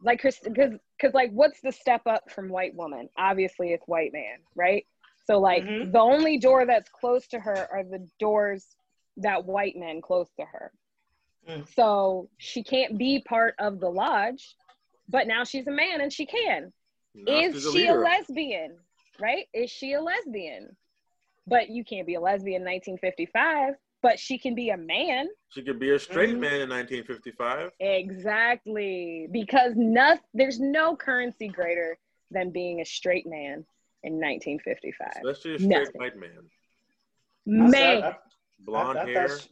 Like Chris, because because like what's the step up from white woman? Obviously, it's white man, right? So like Mhm. the only door that's close to her are the doors that white men close to her. Mm. So she can't be part of the lodge, but now she's a man and she can. Now she's is she a lesbian? Right? Is she a lesbian? But you can't be a lesbian in 1955, but she can be a man. She could be a straight Mhm. man in 1955. Exactly. Because no, there's no currency greater than being a straight man in 1955. Especially a straight Nothing. white man. Man, I- I- Blonde I thought hair, she-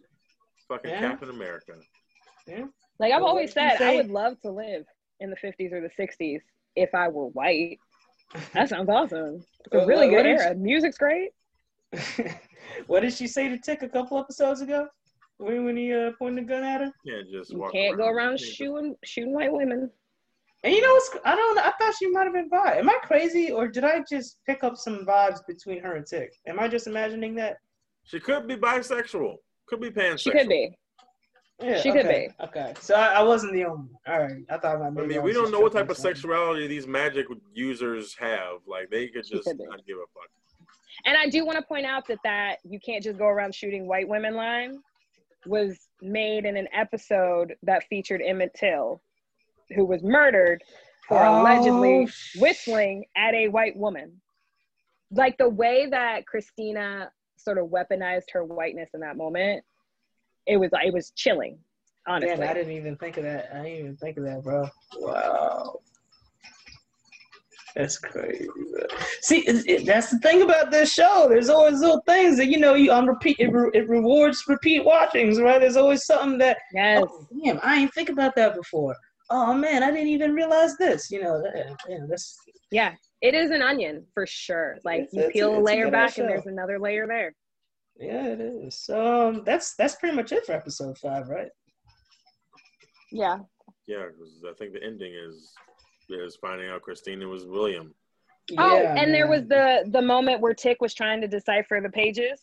fucking Yeah. Captain America. Yeah. like I've always what did said, I would love to live in the 50s or the 60s if I were white. That sounds awesome. It's a really good what did era. Music's great. what did she say to Tick a couple episodes ago? When when he uh, pointed the gun at her? Can't just You can't go around shooting shooting white women. And you know what's? I don't. I thought she might have been bi. Am I crazy, or did I just pick up some vibes between her and Tick? Am I just imagining that? She could be bisexual. Could be pansexual. She could be. Yeah, She could okay, Okay, so I, I wasn't the only one. All right, I thought I maybe mean, I we don't know what type of sexuality these magic users have. Like they could just could not give a fuck. And I do want to point out that that you can't just go around shooting white women line was made in an episode that featured Emmett Till, who was murdered for Oh, allegedly whistling at a white woman. Like the way that Christina sort of weaponized her whiteness in that moment, it was it was chilling, honestly. Man, I didn't even think of that. I didn't even think of that, bro. Wow. That's crazy. Bro. See, it, it- that's the thing about this show. There's always little things that you know you on repeat. It, re, it rewards repeat watchings, right? There's always something that. yes. Oh, damn, I ain't think about that before. Oh man, I didn't even realize this. You know, that, yeah, that's Yeah, it is an onion for sure. Like It's- you it's a- peel a it's a layer good back ass and there's another layer there. yeah, it is. So um, that's that's pretty much it for episode five, right? Yeah. Yeah, because I think the ending is is finding out Christina was William. Oh, Yeah, and there was the the moment where Tick was trying to decipher the pages,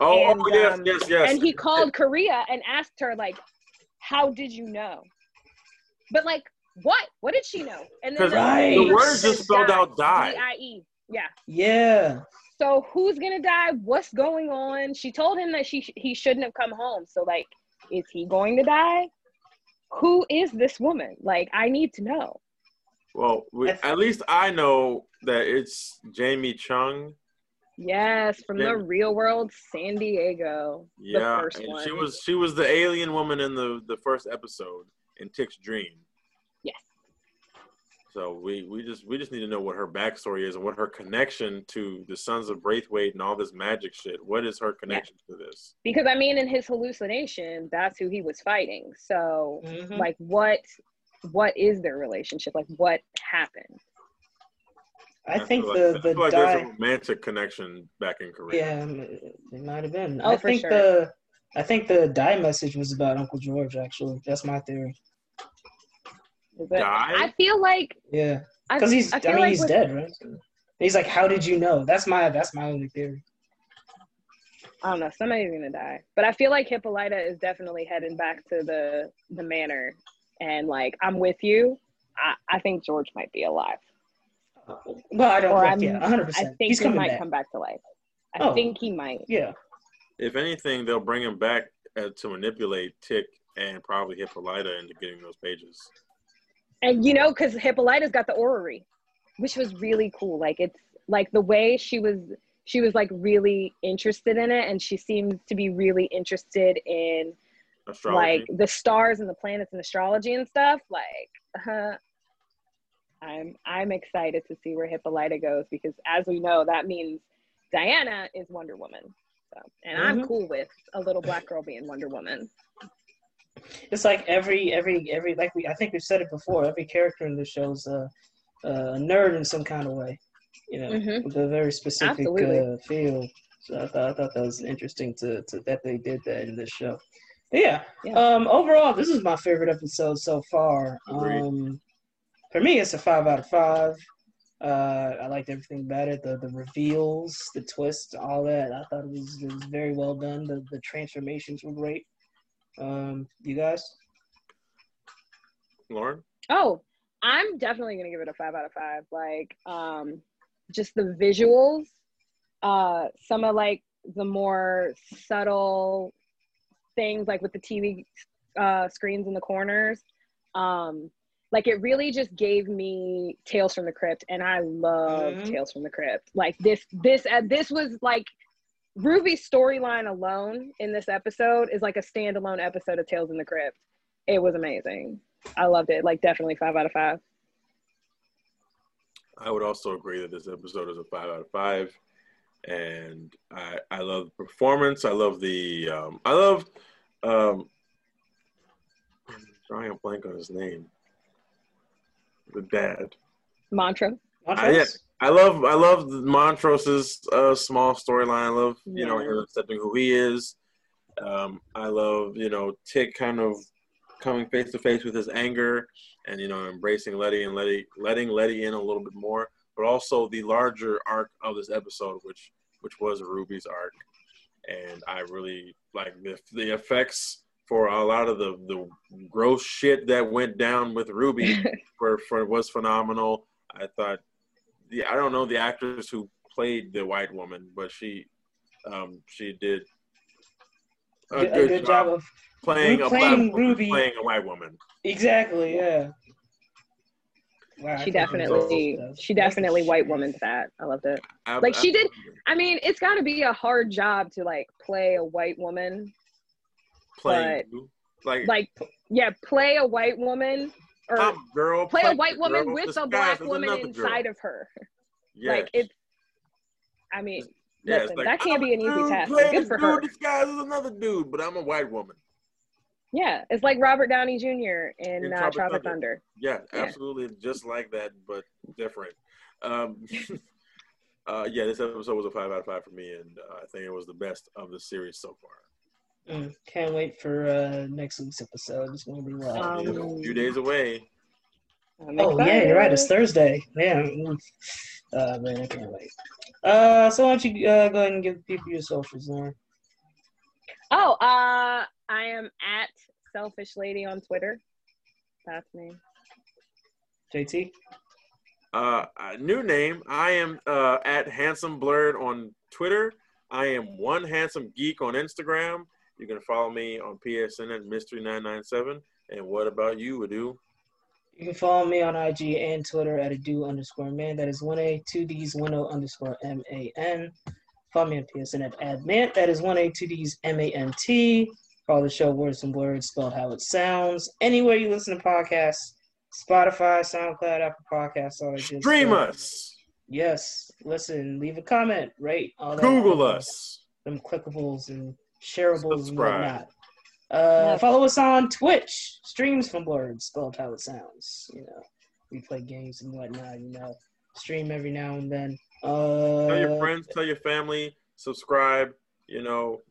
Oh, And, oh yes, um, yes, yes. and he called Korea and asked her like, "How did you know?" But like, what? What did she know? And then the, Right. the person words just spelled out die. D-I-E. Yeah. Yeah. So who's gonna die? What's going on? She told him that she he shouldn't have come home. So like, is he going to die? Who is this woman? Like, I need to know. Well, we, at least I know that it's Jamie Chung. Yes, from the real world San Diego. Yeah, the first and one. she was she was the alien woman in the the first episode in Tick's dream. Yes. So we we just we just need to know what her backstory is and what her connection to the Sons of Braithwaite and all this magic shit. What is her connection to this? Because I mean, in his hallucination, that's who he was fighting. So, Mhm. like, what what is their relationship? Like, what happened? I think feel the like, the I feel like die. there's a romantic connection back in Korea. Yeah, it might have been. Oh, I for think sure. the I think the die message was about Uncle George. Actually, that's my theory. Is it- Die? I feel like Yeah, because he's. I I, mean, like he's with- dead, right? He's like, how did you know? That's my that's my only theory. I don't know. Somebody's gonna die, but I feel like Hippolyta is definitely heading back to the the manor, and like I'm with you. I, I think George might be alive. Well, I don't. Or Or I'm- yeah, 100. I percent think He's he might back. come back to life. I Oh. think he might. Yeah, if anything, they'll bring him back uh, to manipulate Tick and probably Hippolyta into getting those pages. And you know, because Hippolyta's got the orrery, which was really cool. Like it's like the way she was she was like really interested in it and she seems to be really interested in Astrology. like the stars and the planets and astrology and stuff. Like uh, I'm I'm excited to see where Hippolyta goes because as we know, that means Diana is Wonder Woman. So and I'm Mhm. cool with a little black girl being Wonder Woman. It's like every every every like we I think we've said it before. Every character in the show's a, a nerd in some kind of way, you know, Mhm. with a very specific Absolutely. uh, feel. So I thought I thought that was interesting to, to that they did that in this show. But yeah, Yeah. Um, overall, this is my favorite episode so far. Agreed. Um, for me, it's a five out of five. Uh, I liked everything about it. The the reveals, the twists, all that. I thought it was, it was very well done. The the transformations were great. Um, you guys? Lauren? Oh, I'm definitely gonna give it a five out of five. Like, um, just the visuals, uh, some of like the more subtle things, like with the TV uh, screens in the corners. Um, like it really just gave me Tales from the Crypt, and I love Mhm. Tales from the Crypt. Like this, this, uh, this was like Ruby's storyline alone in this episode is like a standalone episode of Tales in the Crypt. It was amazing. I loved it. Like definitely five out of five. I would also agree that this episode is a five out of five, and I I love the performance. I love the um, I love um, I'm drawing a blank on his name. The dad. Mantra. I, yeah, I love I love Montrose's uh, small storyline. I love you know him accepting who he is. Um, I love you know Tick kind of coming face to face with his anger and you know embracing Leti and Leti letting Leti in a little bit more, but also the larger arc of this episode, which which was Ruby's arc, and I really like the the effects for a lot of the the gross shit that went down with Ruby for, for was phenomenal. I thought the I don't know the actress who played the white woman, but she um, she did a a good, good, job, job of playing a playing black woman, Ruby. playing a white woman. exactly. Yeah. Wow, She thought that was- definitely, that she definitely white woman's that. I loved it. I- Like, she did- I mean, it's got to be a hard job to like play a white woman. Play like, Like, yeah, play a white woman or I'm girl play a white woman girl with a black woman inside girl. of her. Yes. Like, it's. I mean, Yeah, listen, like, that can't I'm be an easy task. Good for dude her. disguised is another dude, but I'm a white woman. Yeah, it's like Robert Downey Jr. in, In uh, Tropic Tropic Thunder. Thunder. Yeah, Yeah. absolutely, just like that, but different. Um, uh, yeah, this episode was a five out of five for me, and uh, I think it was the best of the series so far. Mm, can't wait for uh, next week's episode. It's gonna be wild. Um, Yeah, a few days away. I'm oh yeah, you're right. It's. Thursday. Yeah. mm. Uh, man, I can't wait. Uh, so why don't you uh, go ahead and give people your socials, Lauren? Oh, uh, I am at Selfish Lady on Twitter. That's me. JT. Uh, uh, new name. I am uh, at Handsome Blurred on Twitter. I am one handsome geek on Instagram. You can follow me on PSN at Mystery997. And what about you, Adu? You can follow me on IG and Twitter at ado underscore man. That is one A two D's one O underscore M A N. Follow me on PSN at admant. That is one A two D's M A N T. Follow the show Words and Words spelled how it sounds. Anywhere you listen to podcasts, Spotify, SoundCloud, Apple Podcasts, all that Stream stuff. us. Yes, listen, leave a comment, rate, all that. Google us. them clickables and shareables Subscribe. and whatnot. Uh, Follow us on Twitch. Streams from Blurred, spelled how it sounds. You know, we play games and whatnot. You know, stream every now and then. Uh, Tell your friends, tell your family, subscribe. You know,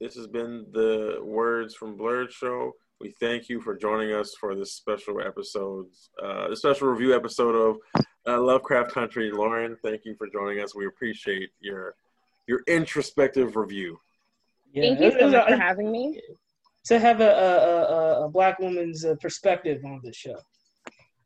this has been the Words from Blurred show. We thank you for joining us for this special episode, uh, the special review episode of uh, Lovecraft Country. Lauren, thank you for joining us. We appreciate your your introspective review. Yeah, Thank you so much for having me. to have a a, a, a black woman's uh, perspective on this show.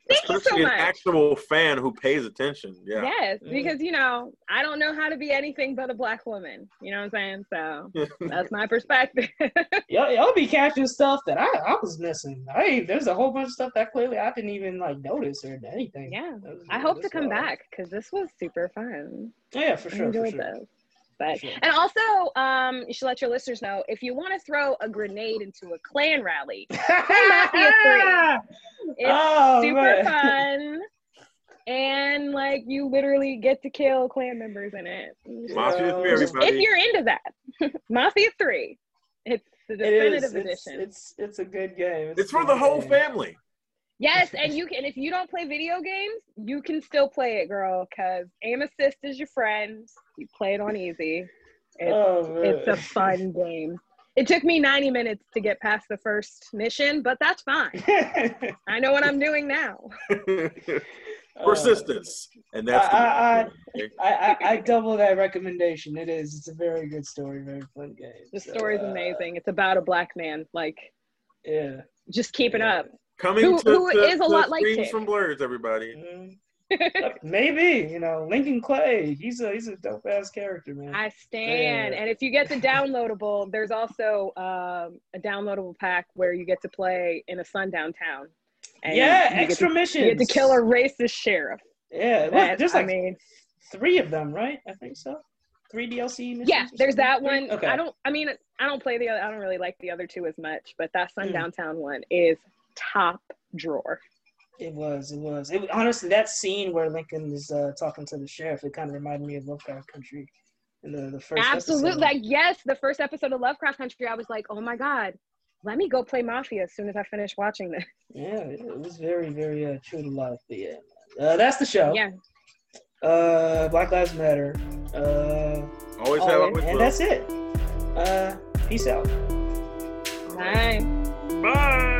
Thank you so Especially an much. actual fan who pays attention. Yeah. Yes, because you know, I don't know how to be anything but a black woman. You know what I'm saying? So that's my perspective. Y'all, y'all be catching stuff that I, I was missing. I there's a whole bunch of stuff that clearly I didn't even like notice or anything. yeah. I hope to come wild. back because this was super fun. Yeah, for I sure. For enjoyed sure. this. But Sure. and also, um, you should let your listeners know if you want to throw a grenade into a Klan rally, Mafia it's Oh, super man. fun. And like you literally get to kill Klan members in it. Mafia So, three, just- everybody. If you're into that, Mafia Three, it's the definitive It's, edition. it's it's a good game. it's a for the whole game. family. Yes, and you can if you don't play video games, you can still play it, girl, because aim assist is your friend. You play it on easy. It's, Oh, it's a fun game. It took me 90 minutes to get past the first mission, but that's fine. I know what I'm doing now. Persistence, and that's I- the Uh, I, I, I double that recommendation. It is. It's a very good story, very fun game. The So, story's uh, amazing. It's about a black man, like Yeah. just keeping Yeah. up. Coming Who- to, who to, is a lot like streams Tick. from Blurs, everybody. Mhm. Uh, Maybe you know Lincoln Clay. He's a he's a dope ass character, man. I stand. Yeah. And if you get the downloadable, there's also um, a downloadable pack where you get to play in a sundown town. And yeah, you get extra to, missions. You get to kill a racist sheriff. Yeah, look, That, there's I mean, three of them, right? I think so. Three DLC missions. yeah, there's that Three? one. Okay. I don't. I mean, I don't play the. other I don't really like the other two as much, but that Hmm. sundown town one is top drawer. It was. It was. It honestly that scene where Lincoln is uh, talking to the sheriff. It kind of reminded me of Lovecraft Country in the the first. Absolutely. episode. Like, yes, the first episode of Lovecraft Country, I was like, oh my god, let me go play Mafia as soon as I finish watching this. Yeah, it was very very uh, true to life. But yeah, uh, that's the show. Yeah. Uh, Black Lives Matter. Uh, Always have Always. always and that's it. Uh, peace out. Bye. Bye.